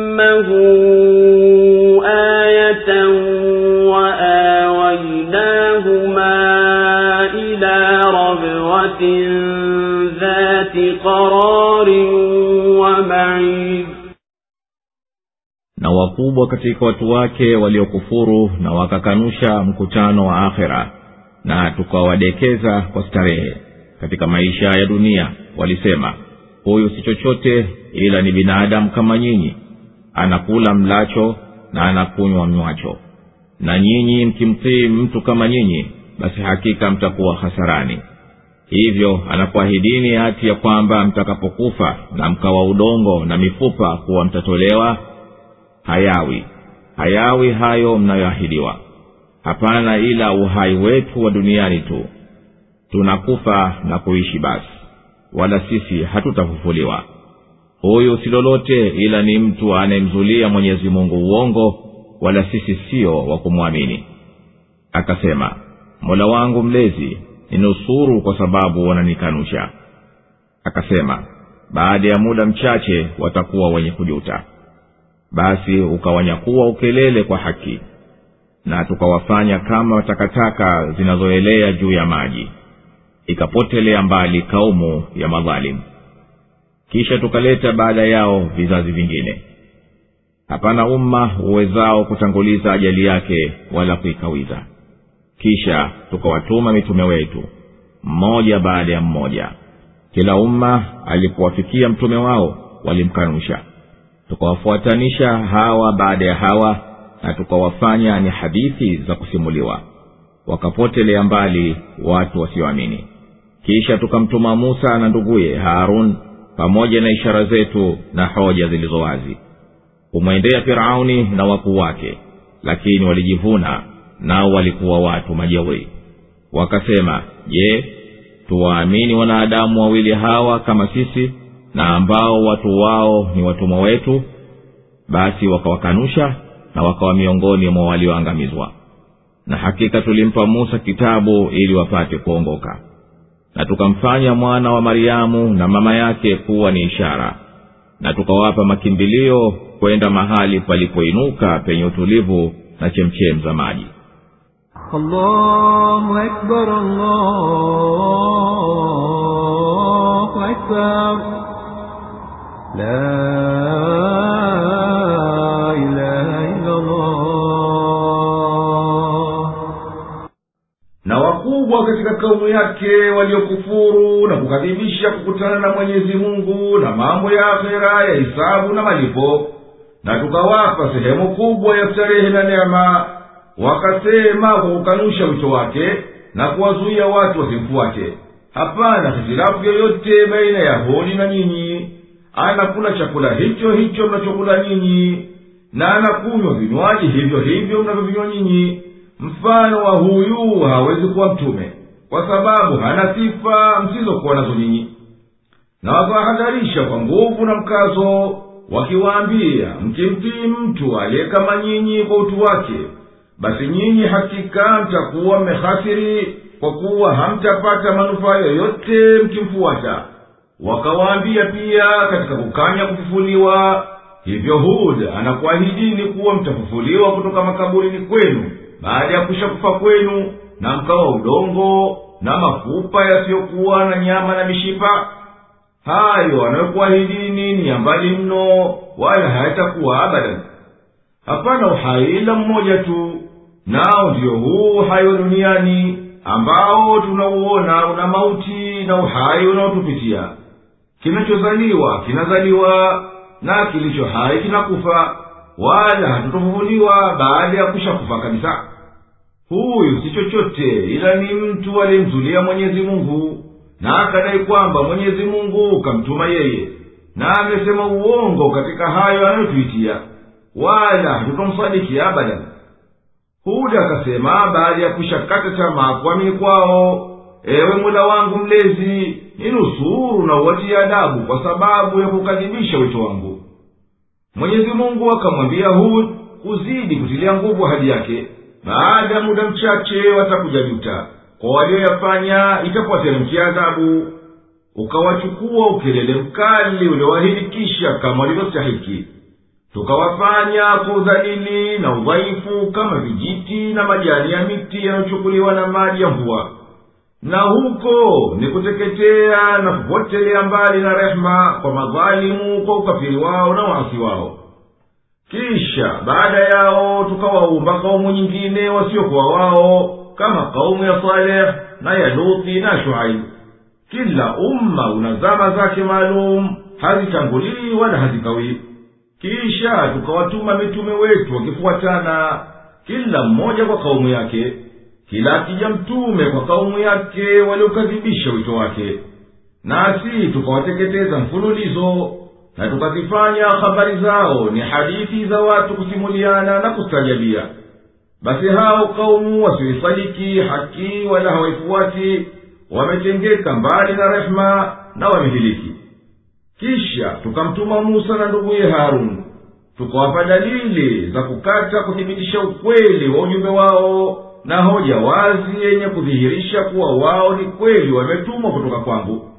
آية وآويناهما إلى ربوة ذات قرار ومعين na wakubwa katika watu wake waliokufuru na wakakanusha mkutano wa akhera na tukawadekeza kwa starehe katika maisha ya dunia walisema huyu si chochote ila ni binadamu kama nyinyi anakula mlacho na anakunywa mnywacho na nyinyi mkimtii mtu kama nyinyi basi hakika mtakuwa hasarani. Hivyo anakuahidini hati ya kwamba mtakapokufa na mkawa udongo na mifupa kuwa mtatolewa hayawi. Hayawi hayo mnayoahidiwa. Hapana ila uhai wetu wa duniani tu. Tunakufa na kuishi basi. Wala sisi hatutafufuliwa huyu si lolote ila ni mtu anayemzulia mwenyezi mungu uongo wala sisi sio wa kumwamini. Akasema mola wangu mlezi ninusuru kwa sababu wananikanusha. Akasema baada ya muda mchache watakuwa wenye kujuta. Basi ukawanyakuwa ukelele kwa haki na tukawafanya kama takataka zinazoelea juu ya maji. Ikapotelea mbali kaumu ya madhalimu kisha tukaleta baada yao vizazi vingine. Hapana umma uwezao kutanguliza ajali yake wala kuikawiza. Kisha tukawatuma mitume wetu mmoja baada ya mmoja. Kila umma alipowafikia mtume wao walimkanusha. Tukawafuatanisha hawa baada ya hawa na tukawafanya ni hadithi za kusimuliwa. Wakapotelea mbali watu wasioamini. Kisha tukamtuma musa na nduguye harun pamoja na ishara zetu na hoja zilizo wazi. Kumwendea firauni na wakuu wake lakini walijivuna nao walikuwa watu majeuri. Wakasema je tuwaamini wanadamu wawili hawa kama sisi na ambao watu wao ni watumwa wetu? Basi wakawakanusha na wakawa miongoni mwa walioangamizwa. Na hakika tulimpa musa kitabu ili wapate kuongoka na tukamfanya mwana wa maryamu na mama yake kuwa ni ishara na tukawapa makimbilio kwenda mahali palipoinuka penye utulivu na chemchem za maji allahu akbar, allahu akbar. La katika kaumu yake waliokufuru na kukadhibisha kukutana na mwenyezi mungu na mambo ya akhera ya hisabu na malipo. Na tukawapa sehemu kubwa ya starehe na neema. Wakasema kwa kukanusha wito wake na kuwazuia watu wasimfuate hapana hitilafu yoyote baina ya holi na nyinyi. Anakula chakula hicho hicho mnachokula nyinyi. Na anakunywa vinywaji hivyo hivyo mnavyovinywa nyinyi. Mfano wa huyu hawezi kuwa mtume kwa sababu hana sifa msizokuwa nazo nyinyi. Na wakawahadharisha kwa nguvu na mkazo wakiwaambia mkimtii mtu aliye kama nyinyi kwa utu wake basi nyinyi hakika mtakuwa mmehasiri kwa kuwa hamtapata manufaa yoyote mkimfuata. Wakawaambia pia katika kukanya kufufuliwa hivyo huda anakuahidini kuwa mtafufuliwa kutoka makaburini kwenu. Baada ya kushakufa kwenu na mkawa udongo na mafupa yasiyokuwa na nyama na mishipa. Hayo anayokuahidini ni ya mbali mno wala hayatakuwa abadan. Hapana uhai ila mmoja tu nao ndiyo huu uhai wa duniani ambao tunauona una mauti na uhai unaotupitia. Kinachozaliwa kinazaliwa na kilicho hai kinakufa wala hatutofufuliwa baada ya kushakufa kabisa huyu si chochote ila ni mtu aliyemzulia mwenyezi mungu. Na akadai kwamba mwenyezi mungu kamtuma yeye. Na amesema uongo katika hayo anayotuitia. Wala hatutamsadiki abadan. Huda akasema baada ya kushakata tamaa kuamini kwao ewe mola wangu mlezi ninusuru na uwatie adabu kwa sababu ya kukadhibisha wito wangu. Mwenyezi mungu akamwambia hud kuzidi kutilia nguvu hadi yake baada ya muda mchache watakujajuta kwa walioyafanya itapowateremkia adhabu. Ukawachukua ukelele mkali uliowahirikisha kama walivyostahiki. Tukawafanya kwa udhalili na udhaifu kama vijiti na majani ya miti yanayochukuliwa na maji ya mvua. Na huko ni kuteketea na kupotelea mbali na rehema kwa madhalimu kwa ukafiri wao na waasi wao kisha baada yao tukawaumba kaumu nyingine wasiokuwa wao kama kaumu ya saleh na ya luthi na shuaibu kila umma una zama zake maalum hazitangulii wala hazikawii. Kisha tukawatuma mitume wetu wakifuatana kila mmoja kwa kaumu yake kila akija mtume kwa kaumu yake waliokadhibisha wito wake. Nasi tukawateketeza mfululizo na tukazifanya habari zao ni hadithi za watu kusimuliana na kustajabia basi hao kaumu wasioisadiki haki wala hawaifuati wametengeka mbali na rehema na wamehiliki kisha tukamtuma musa na nduguye harun tukawapa dalili za kukata kuthibitisha ukweli wa ujumbe wao na hoja wazi yenye kudhihirisha kuwa wao ni kweli wametumwa kutoka kwangu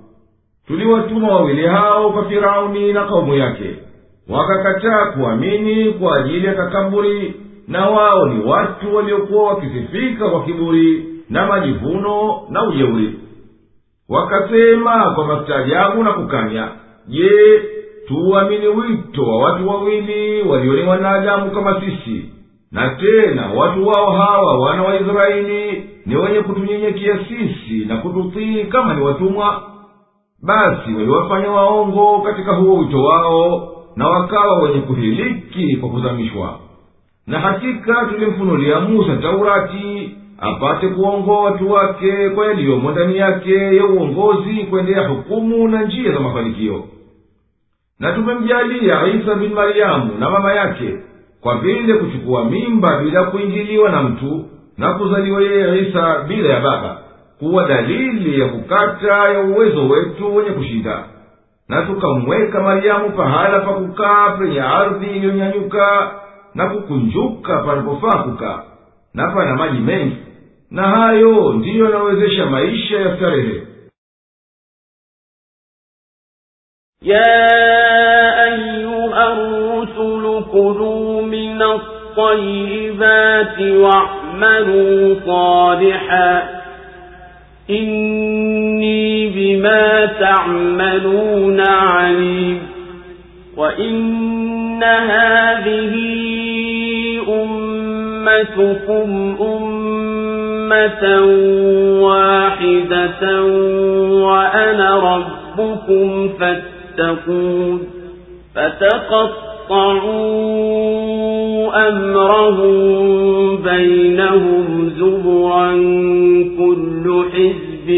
tuliwatuma wawili hao kwa firauni na kaumu yake. Wakakataa kuamini kwa ajili ya kakaburi na wao ni watu waliokuwa wakisifika kwa kiburi na majivuno na ujeuri. Wakasema kwa mastaajabu na kukanya je tuuamini wito wa watu wawili walio ni wanadamu kama sisi? Na tena watu wao hawa wana wa israeli ni wenye kutunyenyekia sisi na kututii kama ni watumwa basi waliwafanya waongo katika huo wito wao na wakawa wenye kuhiliki kwa kuzamishwa. Na hakika tulimfunulia musa taurati apate kuongoa watu wake kwa yaliyomo ndani yake ya uongozi kuendea hukumu na njia za mafanikio. Na tumemjalia isa bin maryamu na mama yake kwa vile kuchukua mimba bila kuingiliwa na mtu na kuzaliwa yeye isa bila ya baba kuwa dalili ya kukata ya uwezo wetu wenye kushinda na tukamweka maryamu pahala pa kukaa penye ardhi iliyonyanyuka na kukunjuka panapofaa kukaa na pana maji mengi na hayo ndiyo yanawezesha maisha ya starehe يا أيها الرسل كلوا من الطيبات واعملوا صالحا إني بما تعملون عليم. وإن هذه أمتكم أمة واحدة وأنا ربكم فاتقون. فتقطعوا أمرهم بينهم زبرا كل حزب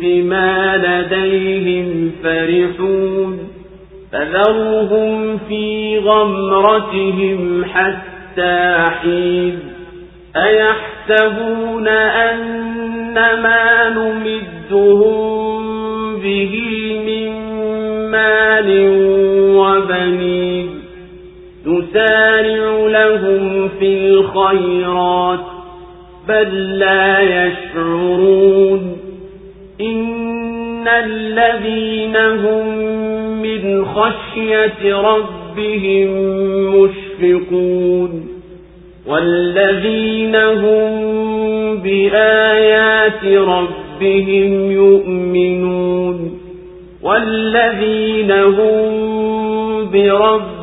بما لديهم فرحون فذرهم في غمرتهم حتى حين أيحسبون أن ما نمدهم به من مال وبنين نسارع لهم في الخيرات بل لا يشعرون. إن الذين هم من خشية ربهم مشفقون. والذين هم بآيات ربهم يؤمنون. والذين هم بربهم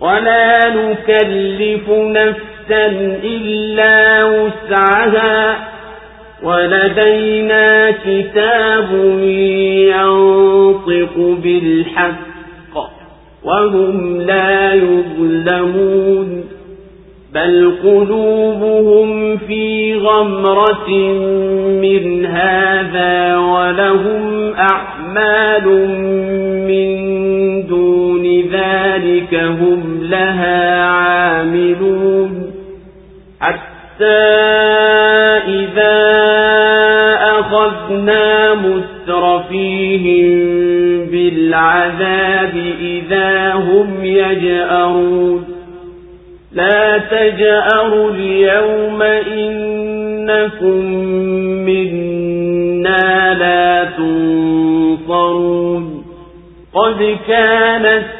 ولا نكلف نفسا إلا وسعها ولدينا كتاب ينطق بالحق وهم لا يظلمون بل قلوبهم في غمرة من هذا ولهم أعمال من دون ذلك هم لها عاملون. حتى إذا أخذنا مترفيهم بالعذاب إذا هم يجأرون. لا تجأروا اليوم إنكم منا لا تنصرون. قد كانت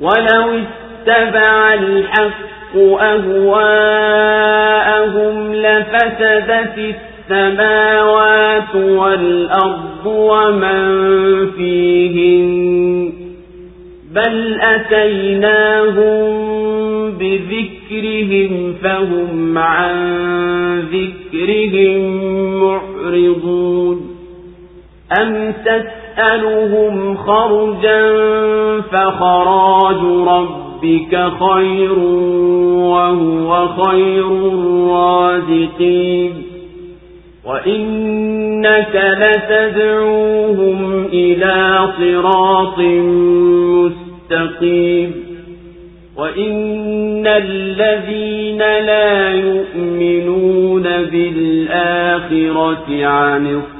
ولو اتبع الحق أهواءهم لفسدت السماوات والأرض ومن فيهن بل أتيناهم بذكرهم فهم عن ذكرهم معرضون. أم تسألهم خرجا فخراج ربك خير وهو خير الرازقين وإنك لتدعوهم إلى صراط مستقيم وإن الذين لا يؤمنون بالآخرة عن الصراط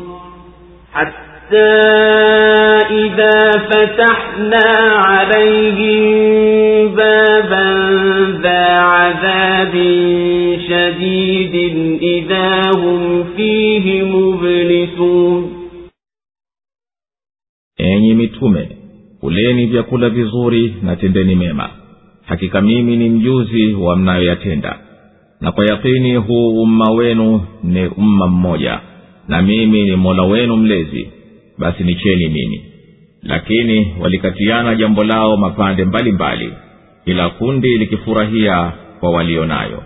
حتى إذا فتحنا عليهم بابا ذا عذاب شديد إذا هم فيه مبلسون enyi mitume kuleni vyakula vizuri na tendeni mema hakika mimi ni mjuzi wa mnayoyatenda na kwa yakini huu umma wenu ni umma mmoja na mimi ni mola wenu mlezi basi nicheni mimi. Lakini walikatiana jambo lao mapande mbalimbali mbali, kundi likifurahia kwa walio nayo.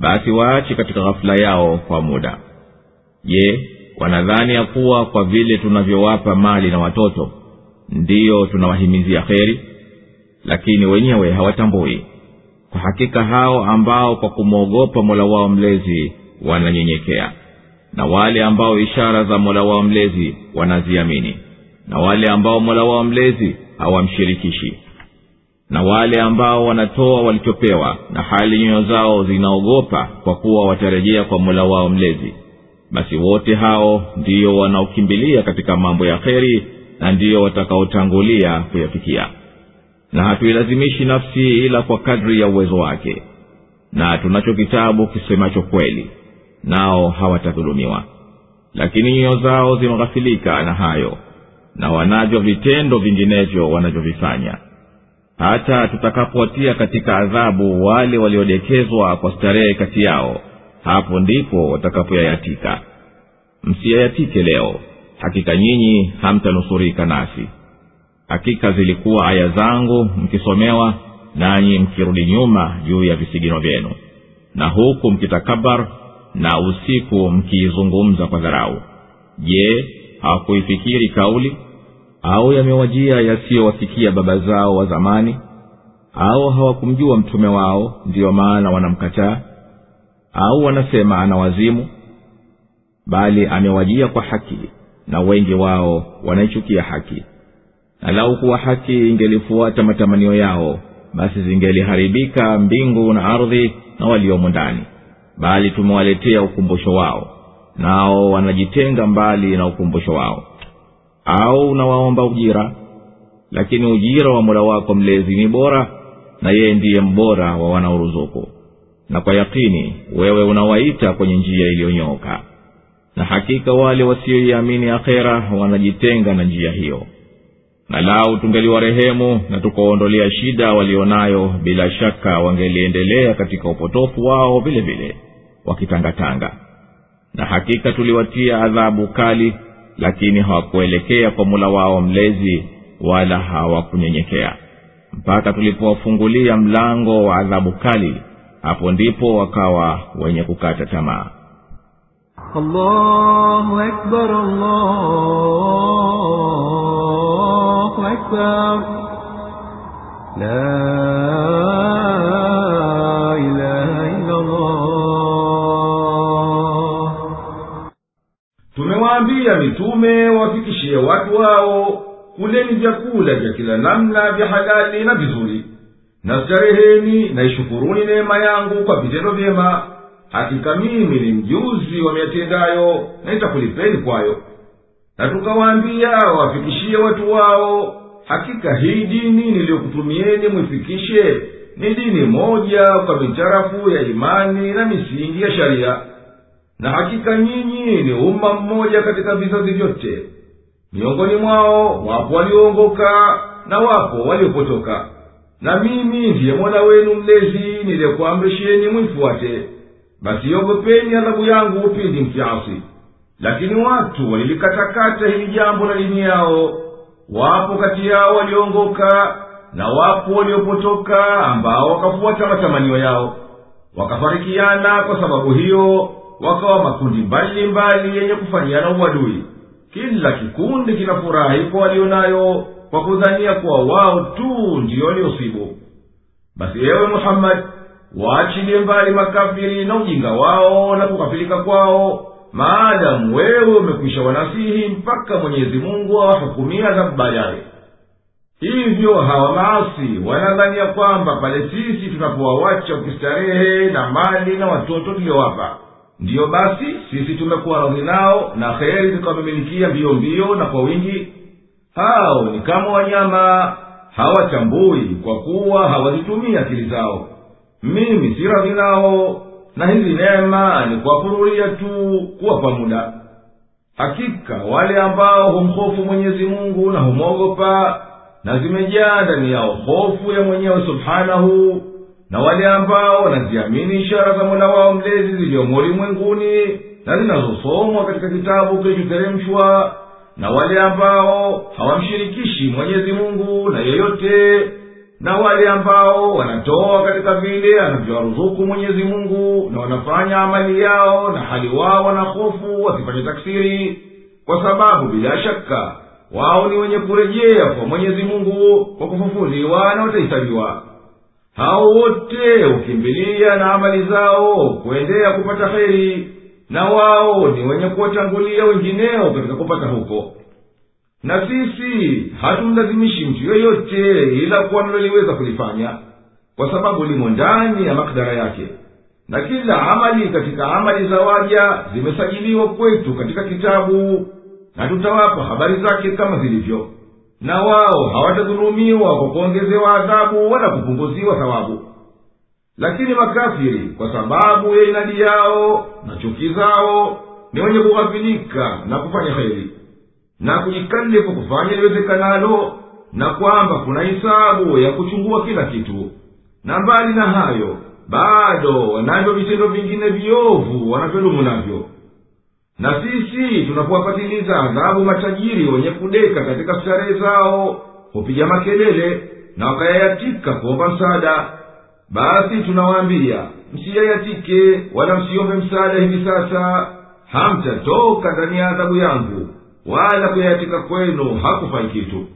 Basi waache katika ghafula yao kwa muda. Je wanadhani ya kuwa kwa vile tunavyowapa mali na watoto ndiyo tunawahimizia kheri? Lakini wenyewe hawatambui. Kwa hakika hao ambao kwa kumwogopa mola wao mlezi wananyenyekea na wale ambao ishara za mola wao mlezi wanaziamini na wale ambao mola wao mlezi hawamshirikishi na wale ambao wanatoa walichopewa na hali nyoyo zao zinaogopa kwa kuwa watarejea kwa mola wao mlezi. Basi wote hao ndiyo wanaokimbilia katika mambo ya kheri na ndiyo watakaotangulia kuyafikia. Na hatuilazimishi nafsi ila kwa kadri ya uwezo wake na tunacho kitabu kisemacho kweli nao hawatadhulumiwa. Lakini nyoyo zao zimeghafilika na hayo na wanavyo vitendo vinginevyo wanavyovifanya. Hata tutakapowatia katika adhabu wale waliodekezwa kwa starehe kati yao hapo ndipo watakapoyayatika. Msiyayatike leo hakika nyinyi hamtanusurika nasi. Hakika zilikuwa aya zangu mkisomewa nanyi mkirudi nyuma juu ya visigino vyenu. Na huku mkitakabar na usiku mkiizungumza kwa dharau. Je hawakuifikiri kauli? Au yamewajia yasiyowafikia baba zao wa zamani? Au hawakumjua mtume wao ndiyo maana wanamkataa? Au wanasema ana wazimu? Bali amewajia kwa haki na wengi wao wanaichukia haki. Na lau kuwa haki ingelifuata matamanio yao basi zingeliharibika mbingu na ardhi na waliomo ndani bali tumewaletea ukumbusho wao nao wanajitenga mbali na ukumbusho wao. Au unawaomba ujira? Lakini ujira wa mola wako mlezi ni bora na yeye ndiye mbora wa wanaoruzuku. Na kwa yakini wewe unawaita kwenye njia iliyonyooka na hakika wale wasioiamini akhera wanajitenga na njia hiyo na lau tungeliwarehemu na tukawaondolea shida walionayo bila shaka wangeliendelea katika upotofu wao vile vile wakitangatanga. Na hakika tuliwatia adhabu kali lakini hawakuelekea kwa mula wao mlezi wala hawakunyenyekea. Mpaka tulipowafungulia mlango wa adhabu kali hapo ndipo wakawa wenye kukata tamaa. Allahu akbar, allahu الله أكبر لا إله إلا الله tumewaambia mitume wafikishie watu wao kuleni vyakula vya kila namna vya halali na vizuri na stareheni na ishukuruni neema yangu kwa vitendo vyema hakika mimi ni mjuzi wa miyatendayo na nitakulipeni kwayo na tukawaambia wafikishie watu wao hakika hii dini niliyokutumieni mwifikishe ni dini moja kwa mitarafu ya imani na misingi ya sharia. Na hakika nyinyi ni umma mmoja katika vizazi vyote. Miongoni mwao wapo walioongoka na wapo waliopotoka. Na mimi ndiye mola wenu mlezi niliyekuamrisheni mwifuate. Basi ogopeni adhabu yangu pindi mkiasi lakini watu walilikatakata hili jambo la dini yao. Wapo kati yao walioongoka na wapo waliopotoka ambao wakafuata matamanio yao. Wakafarikiana kwa sababu hiyo wakawa makundi mbali mbali yenye kufanyiana uadui. Kila kikundi kinafurahi kwa walio nayo kwa kudhania kuwa wao tu ndiyo waliosibu. Basi ewe muhammadi waachilie mbali makafiri na ujinga wao na kukafirika kwao maadamu wewe umekwisha wanasihi mpaka mwenyezi mungu awahukumia adhabu baadaye hivyo hawa maasi wanadhania kwamba pale sisi tunapowawacha ukistarehe na mali na watoto tuliowapa ndiyo basi sisi tumekuwa radhi nao na kheri tukawamimilikia mbio na kwa wingi. Hao ni kama wanyama hawatambui kwa kuwa hawazitumii akili zao. Mimi si radhi nao na hizi neema ni kuwafururia tu kuwapa muda. Hakika wale ambao humhofu mwenyezi mungu na humwogopa na zimejaa ndani yao hofu ya mwenyewe subhanahu na wale ambao wanaziamini ishara za mola wao mlezi ziliyomo ulimwenguni na zinazosomwa katika kitabu kilichoteremshwa na wale ambao hawamshirikishi mwenyezi mungu na yeyote na wale ambao wanatoa katika vile anavyowaruzuku mwenyezi mungu na wanafanya amali yao na hali wao wana hofu wasifanye taksiri kwa sababu bila shaka wao ni wenye kurejea kwa mwenyezi mungu kwa kufufuliwa na watahisabiwa hao wote hukimbilia na amali zao kuendea kupata heri na wao ni wenye kuwatangulia wengineo katika kupata huko na sisi hatumlazimishi mtu yoyote ila kuwa naloliweza kulifanya kwa sababu limo ndani ya makdara yake. Na kila amali katika amali za waja zimesajiliwa kwetu katika kitabu na tutawapa habari zake kama zilivyo. Na wao hawatadhulumiwa kwa kuongezewa adhabu wala kupunguziwa thawabu. Lakini makafiri kwa sababu ya inadi yao na chuki zao ni wenye kughafilika na kufanya heri na kujikalifu kufanya liwezekanalo na kwamba kuna hisabu ya kuchungua kila kitu. Na mbali na hayo bado wanavyo vitendo vingine viovu wanavyodumu navyo. Na sisi tunapowapatiliza adhabu matajiri wenye kudeka katika starehe zao hupiga makelele na wakayayatika kuomba msaada. Basi tunawaambia msiyayatike wala msiombe msaada hivi sasa. Hamtatoka ndani ya adhabu yangu wala kuyayatika kwenu hakufai kitu.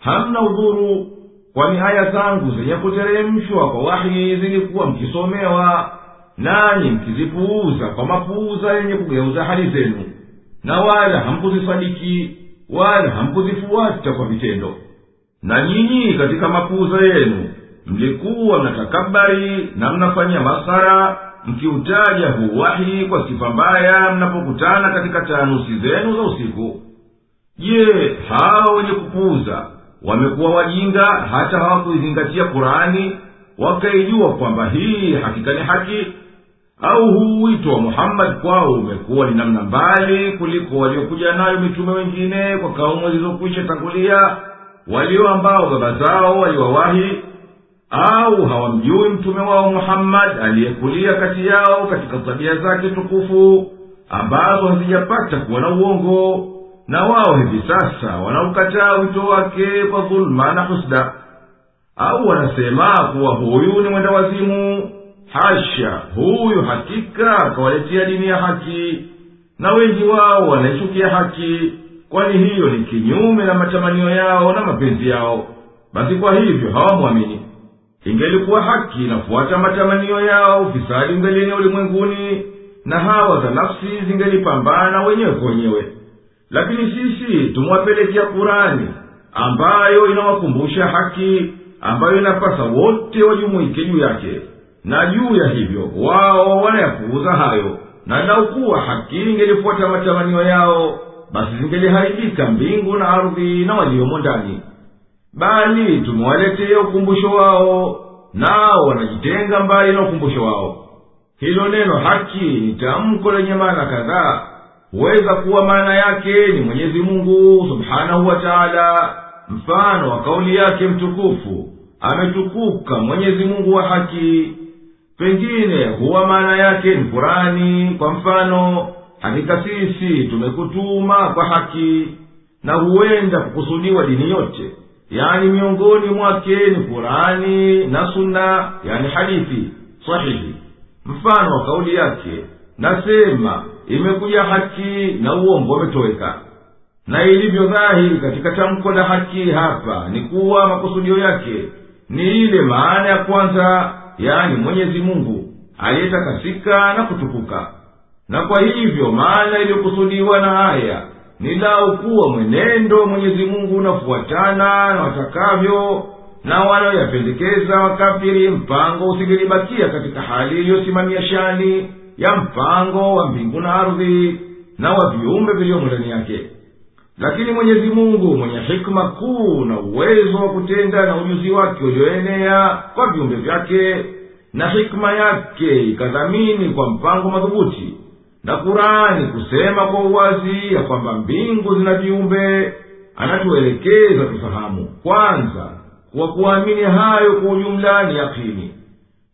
Hamna udhuru kwani aya zangu zenye kuteremshwa kwa wahi zilikuwa mkisomewa nanyi mkizipuuza kwa mapuuza yenye kugeuza hali zenu na wala hamkuzisadiki wala hamkuzifuata kwa vitendo. Na nyinyi katika mapuuza yenu mlikuwa mnatakabari na mnafanya masara mkiutaja huu wahi kwa sifa mbaya mnapokutana katika taanusi zenu za usiku. Je hawa wenye kupuuza wamekuwa wajinga hata hawakuizingatia kurani wakaijua kwamba hii hakika ni haki? Au huu wito wa muhammadi kwao umekuwa ni namna mbali kuliko waliokuja nayo mitume wengine kwa kaumu zilizokwisha tangulia walio ambao baba zao waliwawahi au hawamjui mtume wao muhammadi aliyekulia kati yao katika tabia zake tukufu ambazo hazijapata kuwa na uongo na wao hivi sasa wanaukataa wito wake kwa dhuluma na husda au wanasema kuwa huyu ni mwenda wazimu. Hasha huyu hakika akawaletea dini ya haki na wengi wao wanaichukia haki kwani hiyo ni kinyume na matamanio yao na mapenzi yao. Basi kwa hivyo hawamwamini ingelikuwa haki inafuata matamanio yao ufisadi ungelienea ulimwenguni na hawa za nafsi zingelipambana wenyewe kwa wenyewe. Lakini sisi tumwapelekea kurani ambayo inawakumbusha haki ambayo inapasa wote wajumuike juu yake. Na juu ya hivyo wao wanayapuuza hayo. Na laukuwa haki ingelifuata matamanio yao basi zingeliharibika mbingu na ardhi na waliomo ndani bali tumewaletea ukumbusho wao nao wanajitenga mbali na ukumbusho wao. Hilo neno haki ni tamko lenye maana kadhaa. Huweza kuwa maana yake ni mwenyezi mungu subhanahu wa taala. Mfano wa kauli yake mtukufu ametukuka mwenyezi mungu wa haki. Pengine huwa maana yake ni kurani kwa mfano hakika sisi tumekutuma kwa haki na huenda kukusudiwa dini yote yani miongoni mwake ni kurani na sunna yani hadithi sahihi. Mfano wa kauli yake nasema imekuja haki na uongo umetoweka. Na ilivyo dhahiri katika tamko la haki hapa ni kuwa makusudio yake ni ile maana ya kwanza yani mwenyezi mungu aliyetakasika na kutukuka. Na kwa hivyo maana iliyokusudiwa na aya ni lau kuwa mwenendo mwenyezi mungu unafuatana na watakavyo na wanaoyapendekeza wakafiri mpango usingelibakia katika hali iliyosimamia shani ya mpango wa mbingu na ardhi na wa viumbe viliomo ndani yake. Lakini mwenyezi mungu mwenye hikma kuu na uwezo wa kutenda na ujuzi wake ulioenea kwa viumbe vyake na hikma yake ikadhamini kwa mpango madhubuti na kurani kusema kwa uwazi ya kwamba mbingu zina viumbe anatuelekeza tufahamu kwanza kwa kuamini hayo kwa ujumla ni yakini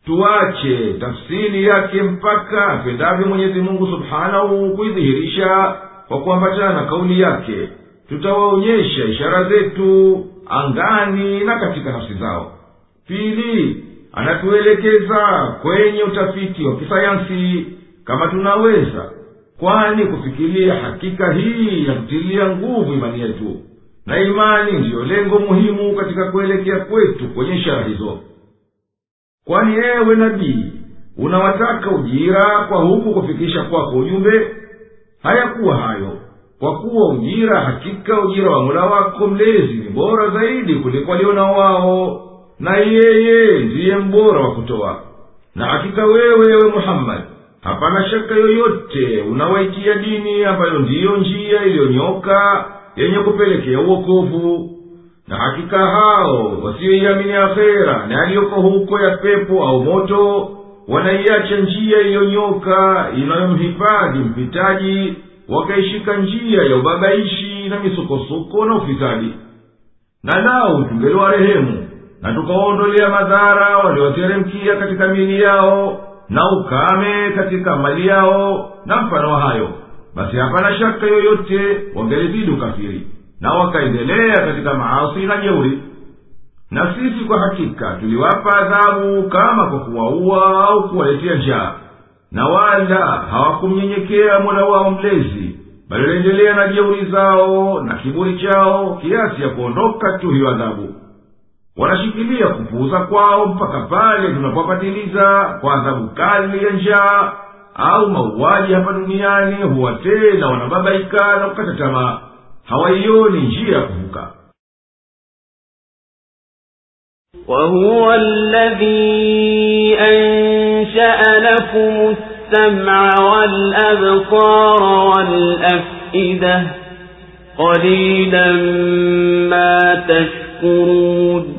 tuache tafsiri yake mpaka apendavyo mwenyezi mungu subhanahu kuidhihirisha kwa kuambatana na kauli yake. Tutawaonyesha ishara zetu angani na katika nafsi zao. Pili anatuelekeza kwenye utafiti wa kisayansi kama tunaweza. Kwani kufikiria hakika hii inatutilia nguvu imani yetu. Na imani ndiyo lengo muhimu katika kuelekea kwetu kwenye ishara hizo. Kwani ewe nabii unawataka ujira kwa huku kufikisha kwako ujumbe? Hayakuwa hayo kwa kuwa ujira hakika ujira wa mula wako mlezi ni bora zaidi kuliko walionao wao na yeye ndiye mbora wa kutoa. Na hakika wewe ewe muhammadi hapana shaka yoyote unawaitia dini ambayo ndiyo njia iliyonyoka yenye kupelekea uokovu. Na hakika hao wasiyoiamini akhera na yaliyoko huko ya pepo au moto wanaiacha njia iliyonyoka inayomhifadhi mpitaji wakaishika njia ya ubabaishi na misukosuko na ufisadi. Na lau tungeliwarehemu na tukawaondolea madhara walioteremkia katika mili yao na ukame katika mali yao na mfano wa hayo. Basi hapana shaka yoyote wangelizidi ukafiri na wakaendelea katika maasi na jeuri. Na sisi kwa hakika tuliwapa adhabu kama kwa kuwaua au kuwaletea njaa. Na wala hawakumnyenyekea mola wao mlezi bali waliendelea na jeuri zao na kiburi chao kiasi ya kuondoka tu hiyo adhabu wanashikilia kupuuza kwao mpaka pale tunapowapatiliza kwa adhabu kali ya njaa au mauaji hapa duniani huwa tena wanababaika na kukata tamaa hawaioni njia ya kuvuka وهو الذي أنشأ لكم السمع والأبصار والأفئدة قليلا ما تشكرون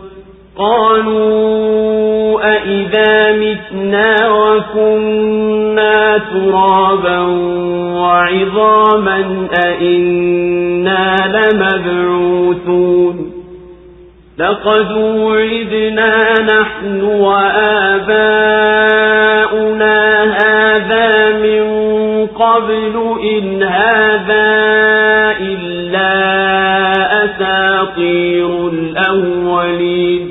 قالوا أئذا متنا وكنا ترابا وعظاما أئنا لمبعوثون لقد وعدنا نحن وآباؤنا هذا من قبل إن هذا إلا أساطير الأولين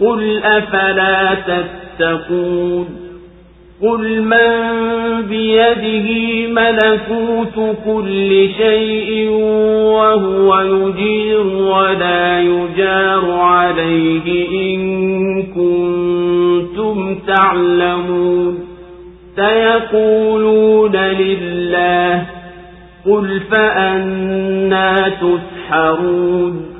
قل أفلا تتقون قل من بيده ملكوت كل شيء وهو يجير ولا يجار عليه إن كنتم تعلمون سيقولون لله قل فأنا تسحرون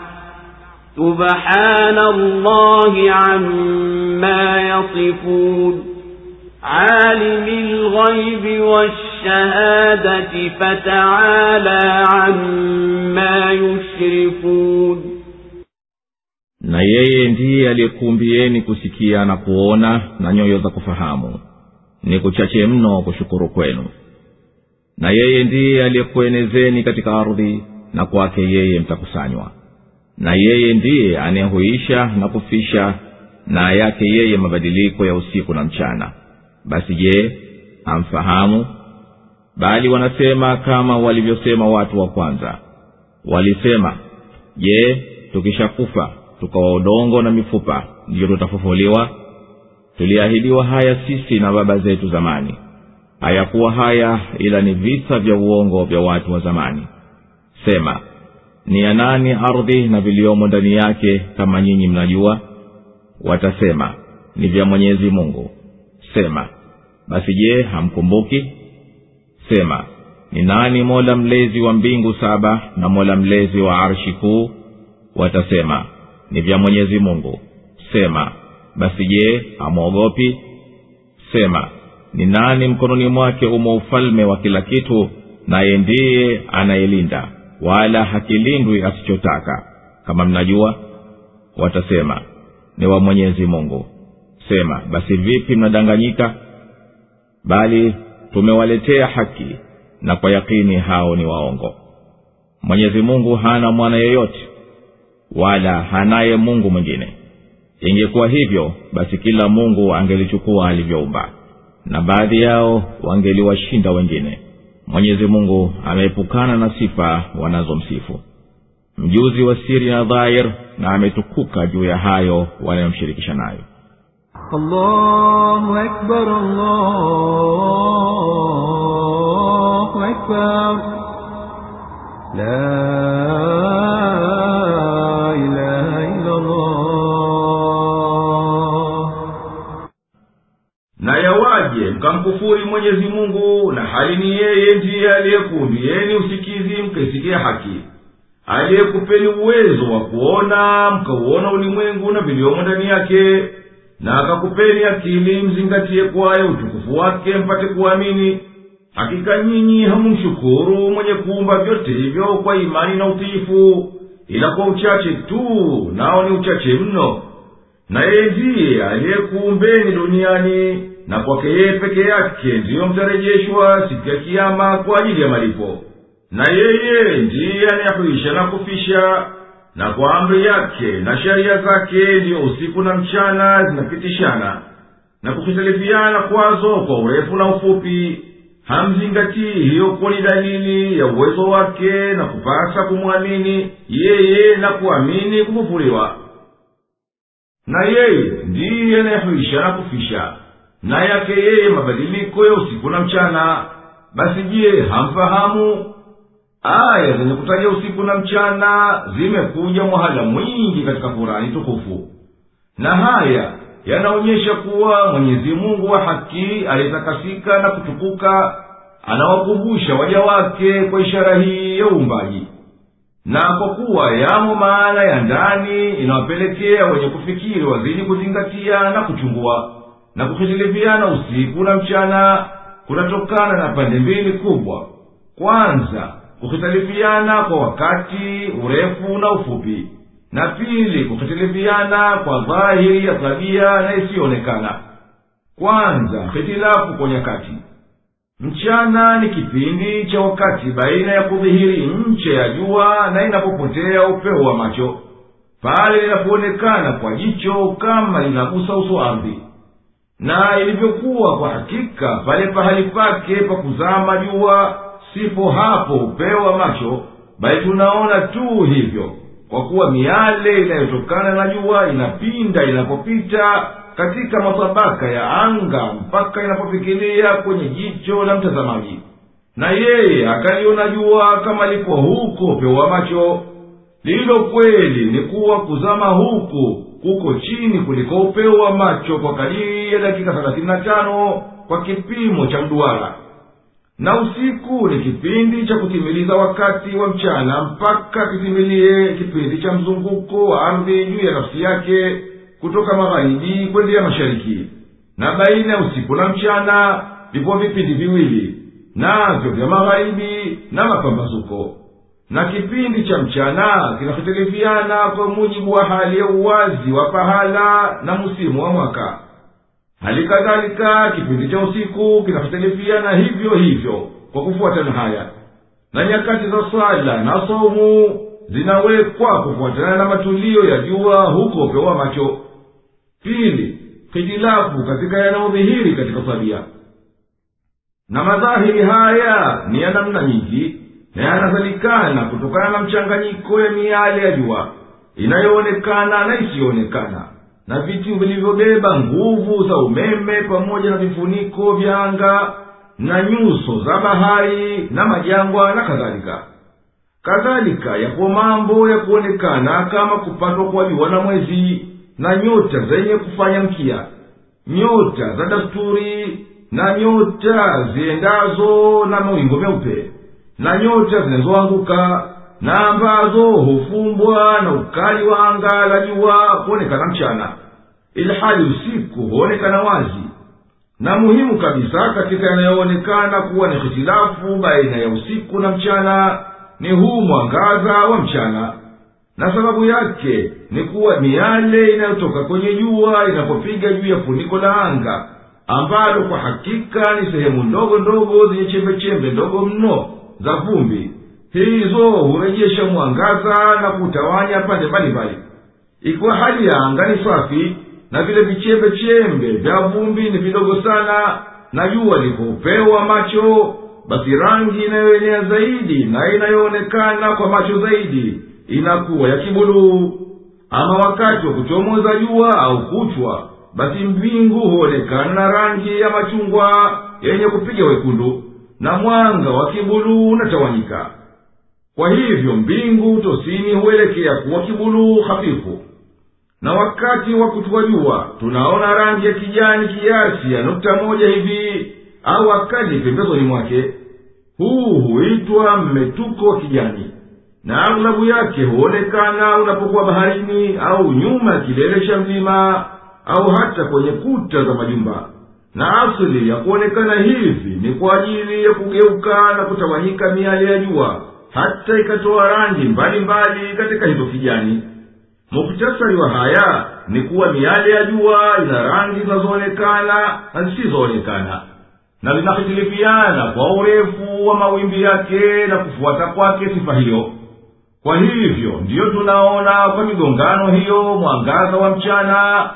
سبحان الله عما يصفون عالم الغيب والشهادة فتعالى عما يشركون na yeye ndiye aliyekuumbieni kusikia na kuona na nyoyo za kufahamu ni kuchache mno kushukuru kwenu na yeye ndiye aliyekuenezeni katika ardhi na kwake yeye mtakusanywa na yeye ndiye anayehuisha na kufisha na yake yeye mabadiliko ya usiku na mchana. Basi je amfahamu bali wanasema kama walivyosema watu wa kwanza. Walisema je tukishakufa tukawa udongo na mifupa ndiyo tutafufuliwa? Tuliahidiwa haya sisi na baba zetu zamani. Hayakuwa haya ila ni visa vya uongo vya watu wa zamani. Sema ni ya nani ardhi na viliomo ndani yake kama nyinyi mnajua? Watasema ni vya mwenyezi mungu. Sema basi je hamkumbuki? Sema ni nani mola mlezi wa mbingu saba na mola mlezi wa arshi kuu? Watasema ni vya mwenyezi mungu. Sema basi je hamwogopi? Sema ni nani mkononi mwake umo ufalme wa kila kitu naye ndiye anayelinda wala hakilindwi asichotaka. Kama mnajua watasema ni wa mwenyezi mungu. Sema basi vipi mnadanganyika? Bali tumewaletea haki na kwa yakini hao ni waongo. Mwenyezi mungu hana mwana yeyote wala hanaye mungu mwingine. Ingekuwa hivyo basi kila mungu angelichukua alivyoumba na baadhi yao wangeliwashinda wengine mwenyezi mungu ameepukana na sifa wanazomsifu mjuzi wa siri na dhahir na ametukuka juu ya hayo wanayomshirikisha nayo. La mkamkufuri mwenyezi mungu na hali ni yeye ndiye aliyekuumbieni usikizi mkaisikia haki. Aliyekupeni uwezo wa kuona mkauona ulimwengu na viliomo ndani yake na akakupeni akili mzingatie kwayo utukufu wake mpate kuamini. Hakika nyinyi hamumshukuru mwenye kuumba vyote hivyo kwa imani na utiifu ila kwa uchache tu nao ni uchache mno. Na yeye ndiye aliyekuumbeni duniani na kwake yeye peke yake ndiyo mtarejeshwa siku ya kiama kwa ajili ya malipo. Na yeye ndiye anayehuisha na kufisha na kwa amri yake na sheria zake ndiyo usiku na mchana zinapitishana. Na kuhitalifiana kwazo kwa urefu na ufupi hamzingatii hiyo kuwa dalili ya uwezo wake na kupasa kumwamini yeye na kuamini kufufuliwa. Na yeye ndiye anayehuisha na kufisha na yake yeye mabadiliko ya usiku na mchana. Basi je hamfahamu? Aya zenye kutaja usiku na mchana zimekuja mwahala mwingi katika kurani tukufu. Na haya yanaonyesha kuwa mwenyezi mungu wa haki aliyetakasika na kutukuka anawakumbusha waja wake kwa ishara hii ya uumbaji. Na kwa kuwa yamo maana ya ndani inawapelekea wenye kufikiri wazidi kuzingatia na kuchungua na kuhitilifiana usiku na mchana kunatokana na pande mbili kubwa. Kwanza kuhitilifiana kwa wakati urefu na ufupi. Na pili kuhitilifiana kwa dhahiri ya tabia na isiyoonekana kwanza hitilafu kwa nyakati. Mchana ni kipindi cha wakati baina ya kudhihiri nche ya jua na inapopotea upeo wa macho. Pale linapoonekana kwa jicho kama linagusa uso ardhi na ilivyokuwa kwa hakika pale pahali pake pa kuzama jua sipo hapo upewa macho bali tunaona tu hivyo. Kwa kuwa miale inayotokana na jua inapinda inapopita katika matabaka ya anga mpaka inapofikilia kwenye jicho la mtazamaji. Na yeye akaliona jua kama lipo huko upeo macho. Lilo kweli ni kuwa kuzama huku kuko chini kuliko upeo wa macho kwa kadiri ya dakika thelathini na tano kwa kipimo cha mduara. Na usiku ni kipindi cha kutimiliza wakati wa mchana mpaka kitimilie kipindi cha mzunguko wa ardhi juu ya nafsi yake kutoka magharibi kwendea mashariki. Na baina ya usiku na mchana vipo vipindi viwili navyo vya magharibi na mapambazuko na kipindi cha mchana kinahitilifiana kwa mujibu wa hali ya uwazi wa pahala na musimu wa mwaka. Hali kadhalika kipindi cha usiku kinahitilifiana hivyo hivyo kwa kufuatana haya. Na nyakati za swala na somu zinawekwa kufuatana na matulio ya jua huko pewa macho. Pili hitilafu katika yanayodhihiri katika sabia na madhahiri haya ni ya namna nyingi na kutokana na mchanganyiko ya miale ya jua inayoonekana na isiyoonekana na vitu vilivyobeba nguvu za umeme pamoja na vifuniko vya anga na nyuso za bahari na majangwa na kadhalika. Kadhalika yapo mambo ya kuonekana kama kupatwa kwa jua na mwezi na nyota zenye kufanya mkia nyota za dasturi na nyota ziendazo na mawingo meupe na nyota zinazoanguka na ambazo hufumbwa na ukali wa anga la jua kuonekana mchana. Ilhali usiku huonekana wazi. Na muhimu kabisa katika yanayoonekana kuwa ni hitilafu baina ya usiku na mchana ni huu mwangaza wa mchana. Na sababu yake ni kuwa miale inayotoka kwenye jua inapopiga juu ya funiko la anga ambalo kwa hakika ni sehemu ndogo ndogo zenye chembechembe ndogo mno za vumbi. Hizo hurejesha mwangaza na kutawanya pande mbalimbali. Ikiwa hali ya anga ni safi na vile vichembechembe vya vumbi ni vidogo sana na jua likoupewa macho basi rangi inayoenea zaidi na inayoonekana kwa macho zaidi inakuwa ya kibuluu ama wakati wa kuchomoza jua au kuchwa basi mbingu huonekana na rangi ya machungwa yenye kupiga wekundu na mwanga wa kibuluu unatawanyika. Kwa hivyo mbingu tosini huelekea kuwa kibuluu hafifu. Na wakati wa kutua jua tunaona rangi ya kijani kiasi ya nukta moja hivi au akali pembezoni mwake. Huu huitwa mmetuko wa kijani na aghlabu yake huonekana unapokuwa baharini au nyuma ya kilele cha mlima au hata kwenye kuta za majumba na asili ya kuonekana hivi ni kwa ajili ya kugeuka na kutawanyika miale ya jua hata ikatoa rangi mbalimbali katika hizo kijani. Muktasari wa haya ni kuwa miale ya jua ina rangi zinazoonekana na zisizoonekana na zinahitilifiana kwa urefu wa mawimbi yake na kufuata kwake sifa hiyo. Kwa hivyo ndiyo tunaona kwa migongano hiyo mwangaza wa mchana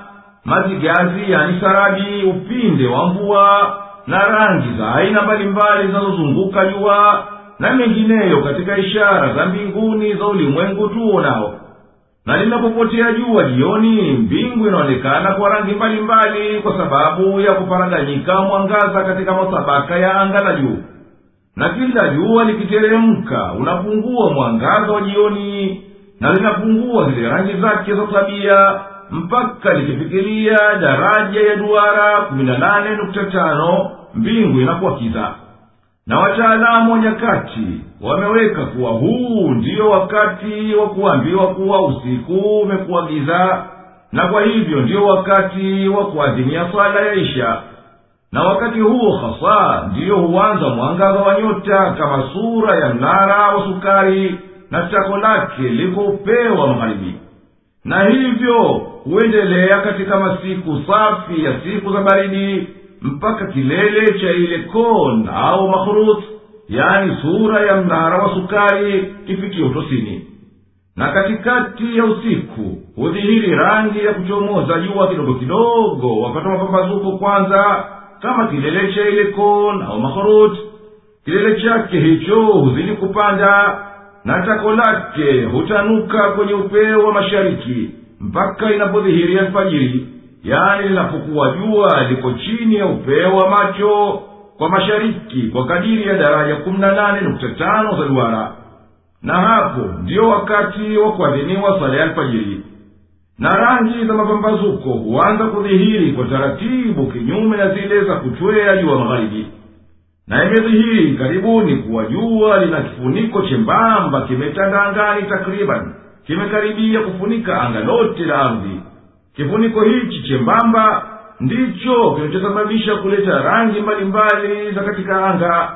mazigazi yani sarabi upinde wa mvua na rangi za aina mbalimbali zinazozunguka jua na mengineyo katika ishara za mbinguni za ulimwengu tuonao. Na linapopotea jua jioni mbingu inaonekana kwa rangi mbalimbali kwa sababu ya kuparaganyika mwangaza katika matabaka ya anga la juu. Na kila jua likiteremka unapungua mwangaza wa jioni na linapungua zile rangi zake za tabia mpaka likifikiria daraja ya duara kumi na nane nukta tano mbingu inakuwa kiza. Na wataalamu wa nyakati wameweka kuwa huu ndiyo wakati wa kuambiwa kuwa usiku umekuwa giza na kwa hivyo ndiyo wakati wa kuadhimia swala ya isha. Na wakati huo hasa ndiyo huanza mwangaza wa nyota kama sura ya mnara wa sukari na tako lake likoupewa magharibi. Na hivyo huendelea katika masiku safi ya siku za baridi mpaka kilele cha ile kon au makhrut yaani sura ya mnara wa sukari kifikie utosini. Na katikati ya usiku hudhihiri rangi ya kuchomoza jua kidogo kidogo wapata mapambazuko kwanza kama kilele cha ile kon au makhrut kilele chake hicho huzidi kupanda na tako lake hutanuka kwenye upeo wa mashariki mpaka inapodhihiria alfajiri. Yani linapokuwa jua liko chini ya upeo wa macho kwa mashariki kwa kadiri ya daraja kumi na nane nukta tano za duara. Na hapo ndiyo wakati wa kuadhiniwa sala ya alfajiri. Na rangi za mapambazuko huanza kudhihiri kwa taratibu kinyume na zile za kutwea jua magharibi. Na imedhihiri karibuni kuwa jua lina kifuniko chembamba kimetanda angani takriban kimekaribia kufunika anga lote la ardhi. Kifuniko hichi chembamba ndicho kinachosababisha kuleta rangi mbalimbali za katika anga.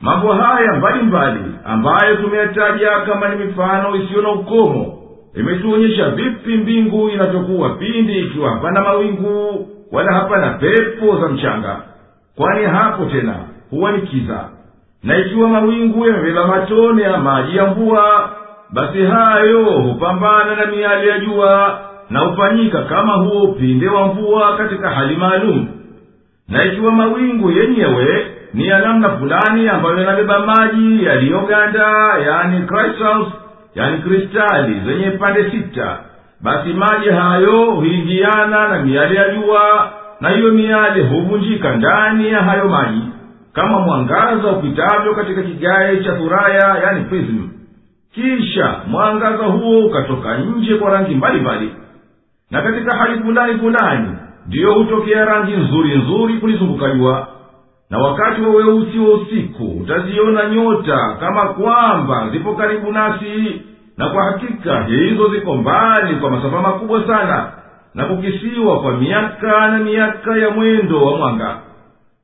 Mambo haya mbalimbali ambayo tumeyataja kama ni mifano isiyo na ukomo imetuonyesha vipi mbingu inavyokuwa pindi ikiwa hapana mawingu wala hapana pepo za mchanga. Kwani hapo tena huwa ni kiza. Na ikiwa mawingu yamebeba matone ya maji ya mvua basi hayo hupambana na miali ya jua na hufanyika kama huo upinde wa mvua katika hali maalum. Na ikiwa mawingu yenyewe ni ya namna fulani ambayo yanabeba maji yaliyoganda yani crystals yani kristali zenye pande sita basi maji hayo huingiana na miali ya jua na hiyo miali huvunjika ndani ya hayo maji kama mwangaza upitavyo katika kigae cha furaya yani prism kisha mwangaza huo ukatoka nje kwa rangi mbalimbali. Na katika hali fulani fulani ndiyo hutokea rangi nzuri nzuri kulizunguka jua. Na wakati wa weusi wa usiku utaziona nyota kama kwamba zipo karibu nasi. Na kwa hakika hizo ziko mbali kwa masafa makubwa sana. Na kukisiwa kwa miaka na miaka ya mwendo wa mwanga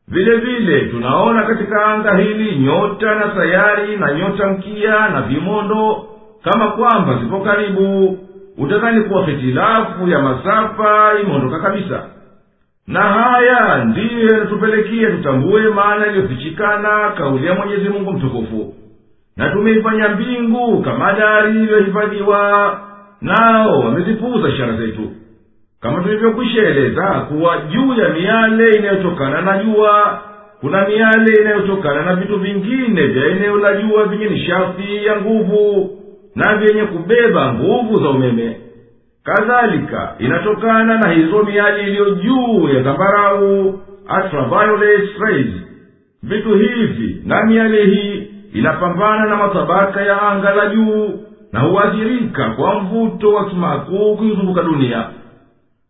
vile vile tunaona katika anga hili nyota na sayari na nyota mkia na vimondo kama kwamba zipo karibu. Utadhani kuwa hitilafu ya masafa imeondoka kabisa. Na haya ndiyo yanatupelekea tutambue maana iliyofichikana kauli ya mwenyezi mungu mtukufu. Na tumeifanya mbingu kama dari iliyohifadhiwa nao wamezipuuza ishara zetu kama tulivyokwisha kuwa juu ya miale inayotokana na jua kuna miale inayotokana na vitu vingine vya eneo la jua vyenye nishati ya nguvu na vyenye kubeba nguvu za umeme. Kadhalika inatokana na hizo miali iliyo juu ya zambarau ultraviolet rays. Vitu hivi na miale hii inapambana na matabaka ya anga la juu na huathirika kwa mvuto wa sumaku kuizunguka dunia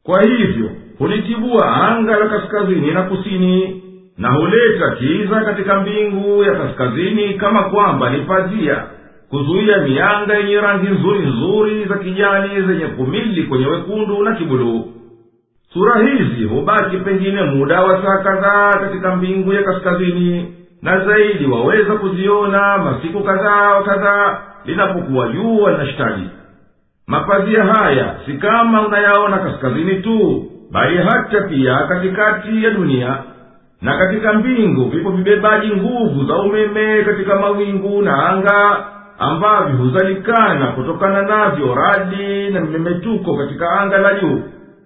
kwa hivyo hulitibua anga la kaskazini na kusini na huleta kiza katika mbingu ya kaskazini kama kwamba ni pazia kuzuia mianga yenye rangi nzuri nzuri za kijani zenye kumili kwenye wekundu na kibuluu. Sura hizi hubaki pengine muda wa saa kadhaa katika mbingu ya kaskazini na zaidi waweza kuziona masiku kadhaa kadhaa linapokuwa jua linashtadi mapazia haya si kama unayaona kaskazini tu bali hata pia katikati ya dunia. Na katika mbingu vipo vibebaji nguvu za umeme katika mawingu na anga ambavyo huzalikana kutokana navyo radi na mimemetuko katika anga la juu.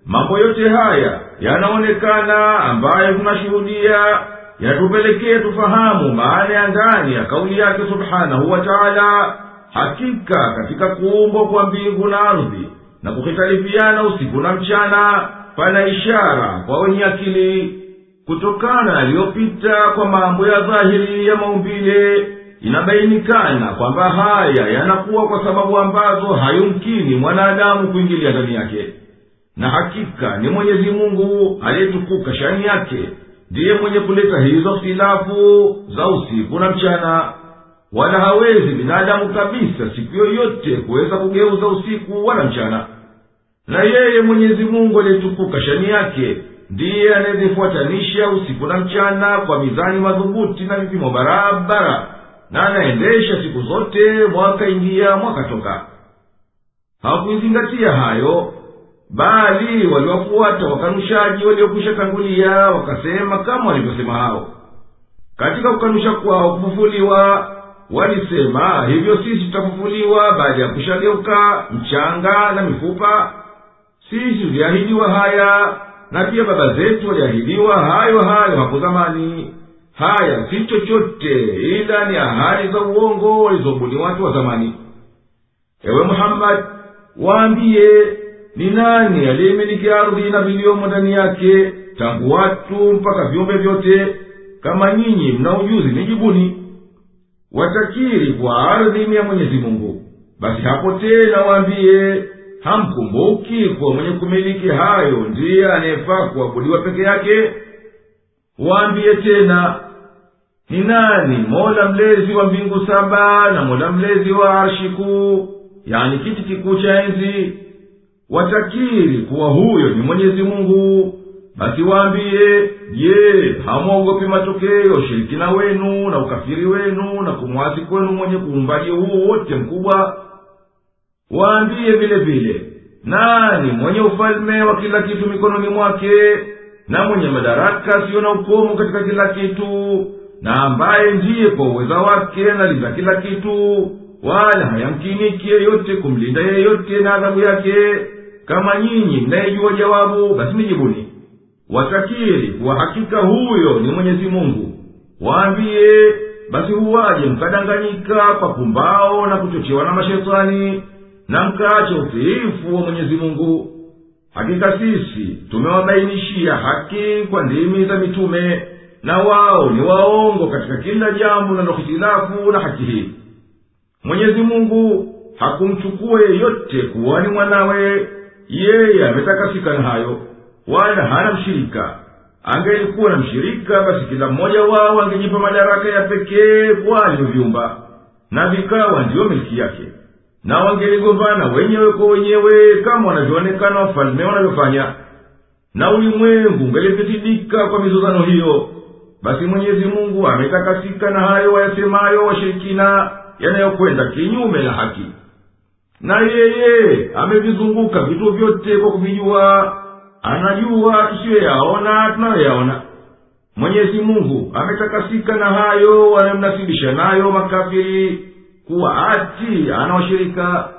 Mambo yote haya yanaonekana ambayo tunashuhudia yatupelekee tufahamu maana ya ndani ya kauli yake subhanahu wa taala hakika katika kuumbwa kwa mbingu na ardhi na kuhitalifiana usiku na mchana pana ishara kwa wenye akili kutokana na yaliyopita kwa mambo ya dhahiri ya maumbile inabainikana kwamba haya yanakuwa kwa sababu ambazo hayumkini mwanadamu kuingilia ndani yake. Na hakika ni mwenyezi mungu aliyetukuka shani yake ndiye mwenye kuleta hizo htilafu za usiku na mchana wala hawezi binadamu kabisa siku yoyote kuweza kugeuza usiku wala mchana. Na yeye mwenyezi mungu aliyetukuka shani yake ndiye anayezifuatanisha usiku na mchana kwa mizani madhubuti na vipimo barabara na anaendesha siku zote mwaka ingia mwaka toka. Hawakuizingatia hayo bali waliwafuata wakanushaji waliokwisha tangulia wakasema kama walivyosema hao. Katika kukanusha kwao kufufuliwa walisema hivyo sisi tutafufuliwa baada ya kushageuka mchanga na mifupa. Sisi tuliahidiwa haya na pia baba zetu waliahidiwa hayo hayo hapo zamani. Haya si chochote ila ni ahadi za uongo walizobuni watu wa zamani. Ewe muhammadi waambiye ni nani aliyemiliki ardhi na viliomo ndani yake tangu watu mpaka viumbe vyote? Kama nyinyi mna ujuzi nijibuni watakiri kwa ardhi ya mwenyezi mungu. Basi hapo tena waambiye hamkumbuki kuwa mwenye kumiliki hayo ndiye anayefaa kuabudiwa peke yake? Waambiye tena ni nani mola mlezi wa mbingu saba na mola mlezi wa arshi kuu yani kiti kikuu cha enzi? Watakiri kuwa huyo ni mwenyezi mungu basi waambiye je hamwogopi matokeo shirikina wenu na ukafiri wenu na kumwasi kwenu mwenye kuumbaji huo wote mkubwa? Waambiye vile vile nani mwenye ufalme wa kila kitu mikononi mwake na mwenye madaraka siyo na ukomo katika kila kitu na ambaye ndiye kwa uweza wake analinda kila kitu wala hayamkiniki yeyote kumlinda yeyote na adhabu yake? Kama nyinyi mnayejua jawabu basi nijibuni watakiri kuwa hakika huyo ni mwenyezi mungu. Waambiye basi huwaje mkadanganyika kwa pumbao na kuchochewa na mashetani na mkaache utiifu wa mwenyezi mungu. Hakika sisi tumewabainishia haki kwa ndimi za mitume na wao ni waongo katika kila jambo linalohitilafu na haki hii. Mwenyezi mungu hakumchukua yeyote kuwa ni mwanawe. Yeye ametakasika na hayo wala hana mshirika. Angelikuwa na mshirika basi kila mmoja wao angejipa madaraka ya pekee kwa alivyovyumba na vikawa ndiyo miliki yake. Na wangeligombana wenyewe kwa wenyewe kama wanavyoonekana wafalme wanavyofanya. Na ulimwengu ungelivitidika kwa mizozano hiyo. Basi mwenyezi mungu ametakasika na hayo wayasemayo washirikina yanayokwenda kinyume na haki. Na yeye amevizunguka vitu vyote kwa kuvijua anajua tusiyoyaona tunayoyaona mwenyezi mungu ametakasika na hayo wanayomnasibisha nayo makafiri kuwa ati anawashirika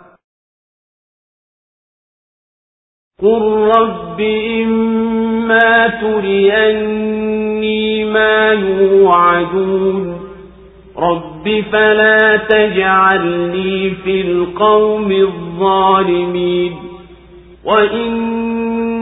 قل رب إما تريني ما يوعدون رب فلا تجعلني في القوم الظالمين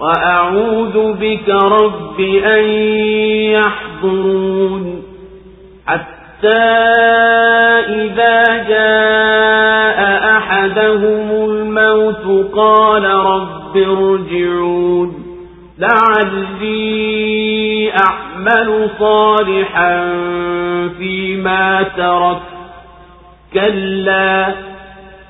وأعوذ بك رب أن يحضرون حتى إذا جاء أحدهم الموت قال رب ارجعون لعلي أعمل صالحا فيما ترك. كلا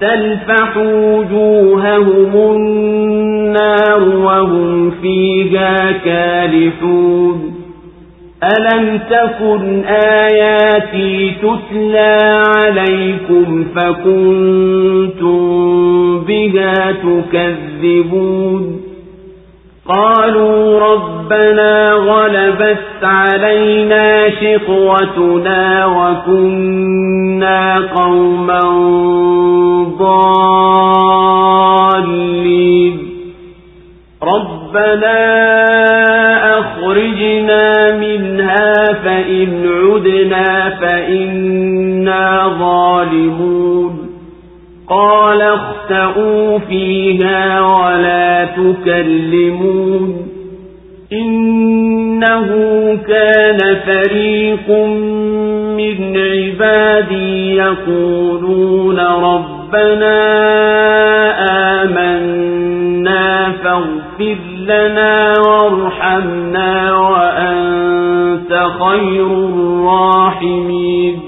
تلفح وجوههم النار وهم فيها كالحون. ألم تكن آياتي تتلى عليكم فكنتم بها تكذبون؟ قالوا ربنا غلبت علينا شقوتنا وكنا قوما ضالين. ربنا أخرجنا منها فإن عدنا فإنا ظالمون. قال اختأوا فيها ولا تكلمون. إنه كان فريق من عبادي يقولون ربنا آمنا فاغفر لنا وارحمنا وأنت خير الراحمين.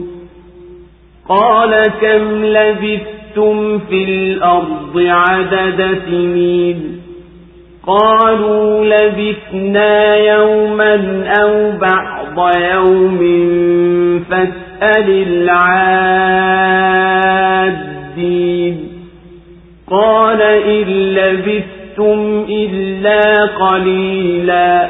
قال كم لبثتم في الأرض عدد سنين قالوا لبثنا يوما أو بعض يوم فاسأل العادين قال إن لبثتم إلا قليلا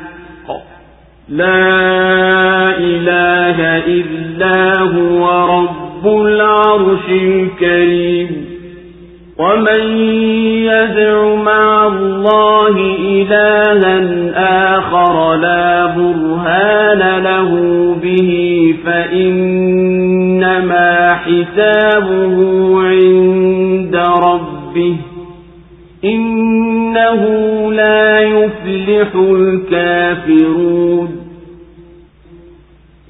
لا إله إلا هو رب العرش الكريم. ومن يدع مع الله إلها آخر لا برهان له به فإنما حسابه عند ربه. إنه لا يفلح الكافرون.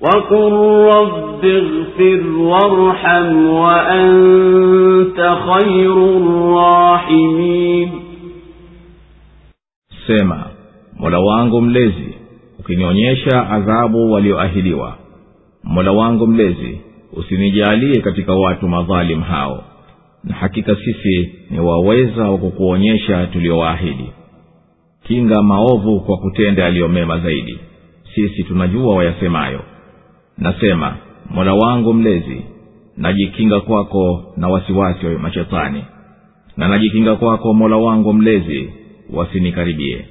وقل رب اغفر وارحم وأنت خير الراحمين sema mola wangu mlezi ukinionyesha adhabu walioahidiwa mola wangu mlezi usinijalie katika watu madhalim hao na hakika sisi ni waweza wa kukuonyesha tuliowaahidi kinga maovu kwa kutenda yaliyomema zaidi sisi tunajua wayasemayo nasema mola wangu mlezi najikinga kwako na wasiwasi wa mashetani na najikinga kwako mola wangu mlezi wasinikaribie.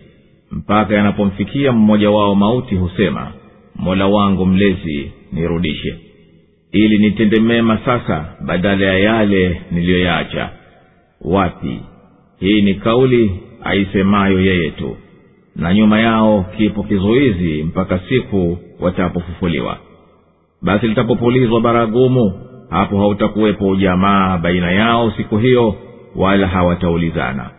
Mpaka yanapomfikia mmoja wao mauti husema mola wangu mlezi nirudishe. Ili nitende mema sasa badala ya yale niliyoyaacha. Wapi? Hii ni kauli aisemayo yeye tu. Na nyuma yao kipo kizuizi mpaka siku watapofufuliwa basi litapopulizwa baragumu hapo hautakuwepo ujamaa baina yao siku hiyo wala hawataulizana.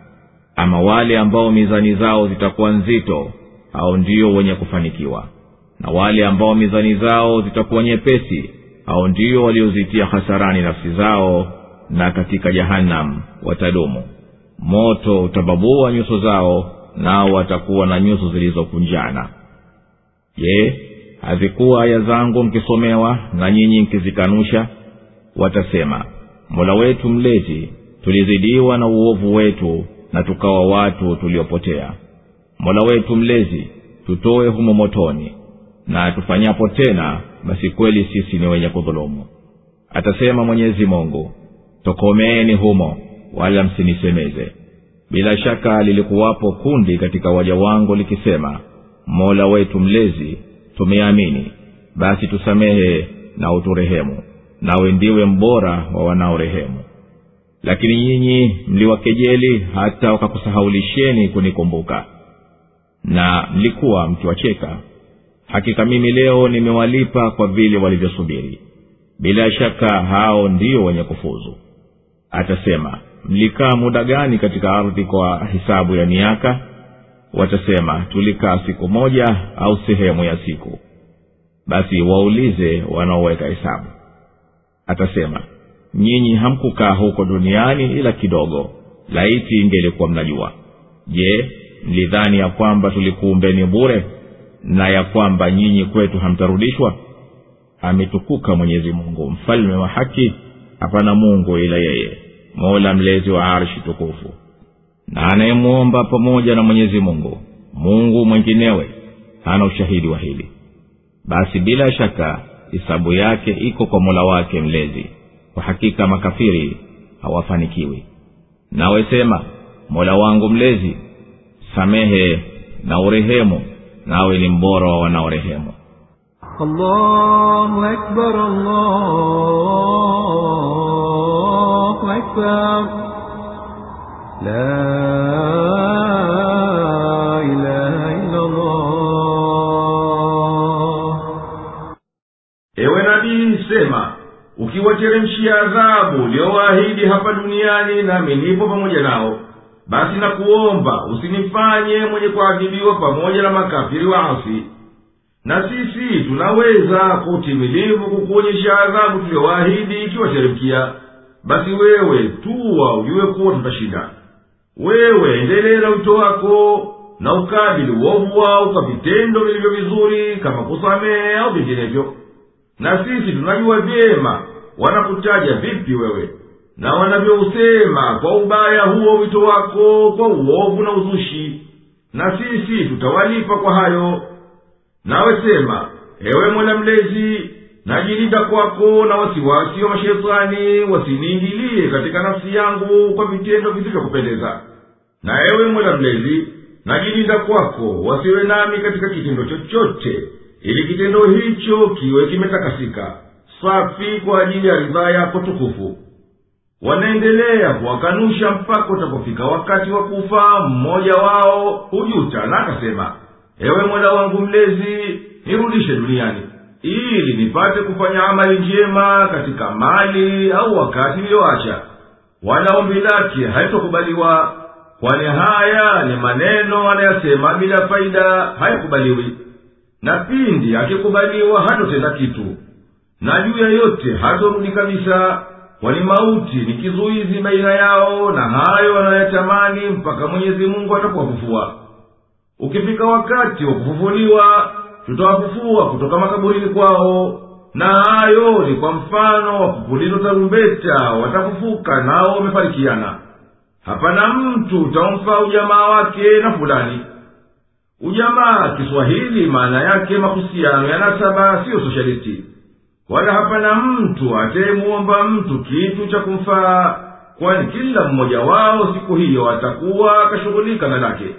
Ama wale ambao mizani zao zitakuwa nzito hao ndio wenye kufanikiwa. Na wale ambao mizani zao zitakuwa nyepesi hao ndio waliozitia hasarani nafsi zao na katika jahannam watadumu. Moto utababua nyuso zao nao watakuwa na nyuso zilizokunjana. Je hazikuwa aya zangu mkisomewa na nyinyi mkizikanusha watasema mola wetu mlezi tulizidiwa na uovu wetu na tukawa watu tuliopotea. Mola wetu mlezi tutoe humo motoni na tufanyapo tena basi kweli sisi ni wenye kudhulumu. Atasema mwenyezi mungu tokomeeni humo wala msinisemeze. Bila shaka lilikuwapo kundi katika waja wangu likisema mola wetu mlezi tumeamini. Basi tusamehe na uturehemu. Nawe ndiwe mbora wa wanaorehemu. Lakini nyinyi mliwakejeli hata wakakusahaulisheni kunikumbuka. Na mlikuwa mkiwacheka. Hakika mimi leo nimewalipa kwa vile walivyosubiri. Bila shaka hao ndio wenye kufuzu. Atasema mlikaa muda gani katika ardhi kwa hisabu ya miaka watasema tulikaa siku moja au sehemu ya siku. Basi waulize wanaoweka hesabu. Atasema nyinyi hamkukaa huko duniani ila kidogo laiti ingelikuwa mnajua. Je mlidhani ya kwamba tulikuumbeni bure na ya kwamba nyinyi kwetu hamtarudishwa? Ametukuka mwenyezi mungu mfalme wa haki hapana mungu ila yeye mola mlezi wa arshi tukufu na anayemwomba pamoja na mwenyezi mungu mungu mwenginewe hana ushahidi wa hili. Basi bila shaka hisabu yake iko kwa mola wake mlezi. Kwa hakika makafiri hawafanikiwi. Nawesema mola wangu mlezi samehe na urehemu nawe ni mbora wa wanaorehemu. Allahu akbar, allahu akbar لا إله إلا الله ewe nabii sema ukiwateremshia adhabu uliowaahidi hapa duniani nami nipo pamoja nao basi na kuomba usinifanye mwenye kuadhibiwa pamoja na makafiri waasi na sisi tunaweza kwa utimilivu kukuonyesha adhabu tuliyowaahidi ikiwateremkia basi wewe tuwa ujue kuwa tutashinda wewe endelela wito wako na ukabili uovu wao kwa vitendo vilivyo vizuri kama kusamehe au vinginevyo. Na sisi tunajua vyema wanakutaja vipi wewe na wanavyousema kwa ubaya huo wito wako kwa uovu na uzushi. Na sisi tutawalipa kwa hayo. Nawe sema ewe mola mlezi najilinda kwako na wasiwasi wa mashetani wasiniingilie katika nafsi yangu kwa vitendo visivyokupendeza. Na ewe mwela mlezi najilinda kwako wasiwe nami katika kitendo chochote ili kitendo hicho kiwe kimetakasika. Safi kwa ajili ya ridhaa yako tukufu. Wanaendelea kuwakanusha mpaka utapofika wakati wa kufa mmoja wao hujuta na akasema ewe mola wangu mlezi nirudishe duniani ili nipate kufanya amali njema katika mali au wakati niliyoacha. Wala ombi lake haitokubaliwa kwani haya ni maneno anayasema bila faida hayakubaliwi. Na pindi akikubaliwa hatotenda kitu. Na juu ya yote hatorudi kabisa kwani mauti ni kizuizi baina yao na hayo wanayatamani mpaka mwenyezi mungu atapowafufua ukifika wakati wa kufufuliwa tutawafufua kutoka makaburini kwao. Na hayo ni kwa mfano wa kupulizwa tarumbeta watafufuka nao wamefarikiana. Hapana mtu utamfaa ujamaa wake na fulani. Ujamaa kiswahili maana yake mahusiano ya nasaba siyo soshalisti wala hapana mtu atayemuomba mtu kitu cha kumfaa kwani kila mmoja wao siku hiyo atakuwa akashughulika na lake.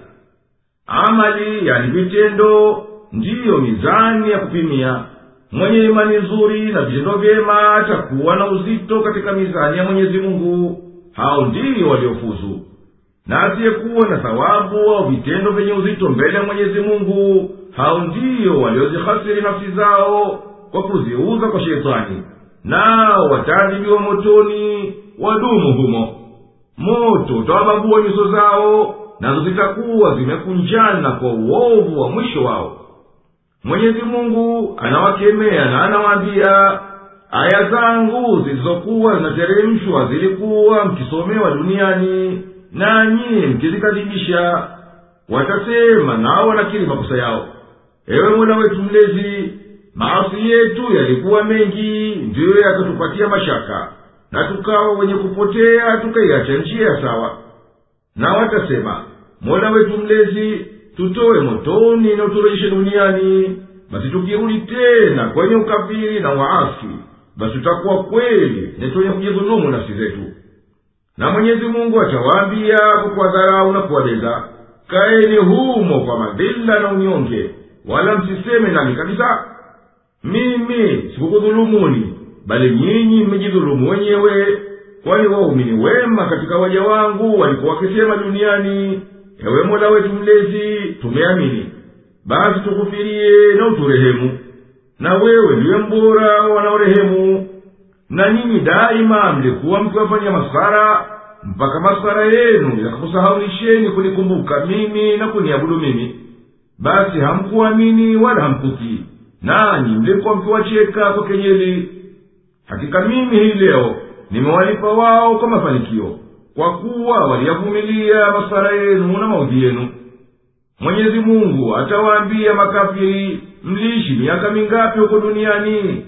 Amali yani vitendo ndiyo mizani ya kupimia. Mwenye imani nzuri na vitendo vyema atakuwa na uzito katika mizani ya mwenyezi mungu hao ndiyo waliofuzu. Na asiyekuwa na thawabu au vitendo vyenye uzito mbele ya mwenyezi mungu hao ndiyo waliozihasiri nafsi zao kwa kuziuza kwa sheitani nao wataadhibiwa motoni wadumu humo. Moto utawababua nyuso zao nazo zitakuwa zimekunjana kwa uovu wa mwisho wao mwenyezi mungu anawakemea na anawaambia aya zangu zilizokuwa zinateremshwa zilikuwa mkisomewa duniani nanyi mkizikadhibisha watasema nao wanakiri makosa yao. Ewe mola wetu mlezi maasi yetu yalikuwa mengi ndiyo yakatupatia mashaka na tukawa wenye kupotea tukaiacha njia sawa. Na watasema mola wetu mlezi tutowe motoni na uturejeshe duniani. Basi tukirudi tena kwenye ukafiri na waasi basi tutakuwa kweli ni twenye kujidhulumu nafsi zetu. Na mwenyezi mungu atawaambia kwa kuwadharau na kuwabeza. Kaeni humo kwa madhila na unyonge wala msiseme nami kabisa mimi sikukudhulumuni bali nyinyi mmejidhulumu wenyewe kwani waumini wema katika waja wangu walikuwa wakisema duniani ewe mola wetu mlezi tumeamini. Basi tukufirie na uturehemu. Na wewe ndiwe mbora wanaorehemu. Na ninyi daima mlikuwa mkiwafanyia masara mpaka masara yenu yakakusahaulisheni kunikumbuka mimi na kuniabudu mimi. Basi hamkuamini wala hamkutii nanyi mlikuwa mkiwacheka kwa kenyeli. Hakika mimi hii leo nimewalipa wao kwa mafanikio kwa kuwa waliyavumilia masara yenu na maudhi yenu. Mwenyezi mungu atawaambia makafiri mliishi miaka mingapi huko duniani?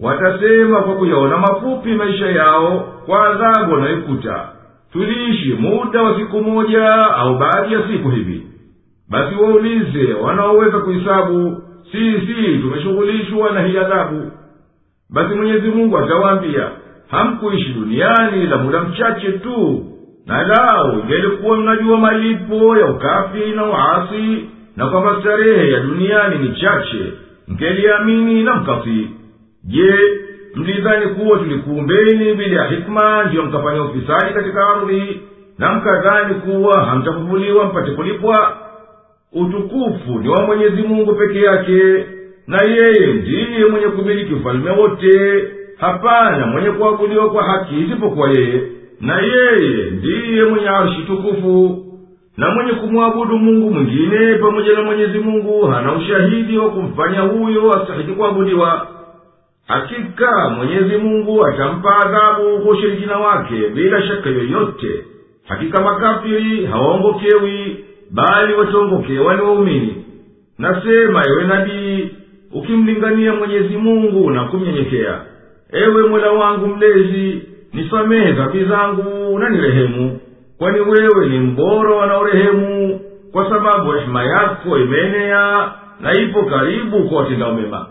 Watasema kwa kuyaona mafupi maisha yao kwa adhabu wanayoikuta. Tuliishi muda wa siku moja au baadhi ya siku hivi. Basi waulize wanaoweza kuhisabu sisi tumeshughulishwa na hii adhabu. Basi mwenyezi mungu atawaambia hamkuishi duniani la muda mchache tu. Na lau ingelikuwa mnajua malipo ya ukafi na uasi na kwamba starehe ya duniani ni chache mkeliamini na mkafii je mlidhani kuwa tulikuumbeni bila ya hikma ndiyo mkafanya ufisadi katika ardhi na mkadhani kuwa hamtafufuliwa mpate kulipwa? Utukufu ni wa mwenyezi mungu peke yake na yeye ndiye mwenye kumiliki ufalume wote hapana mwenye kuabudiwa kwa haki isipokuwa yeye na yeye ndiye mwenye arshi tukufu. Na mwenye kumwabudu mungu mwingine pamoja na mwenyezi mungu hana ushahidi wa kumfanya huyo astahiki kuabudiwa. Hakika mwenyezi mungu atampa adhabu kwa ushirikina wake bila shaka yoyote. Hakika makafiri hawaongokewi bali wataongokewa ni waumini. Nasema ewe nabii ukimlingania mwenyezi mungu na kumnyenyekea ewe mola wangu mlezi nisamehe dhambi zangu na nirehemu kwani wewe ni mbora wanaorehemu kwa sababu rehema yako imeenea na ipo karibu kwa watendao mema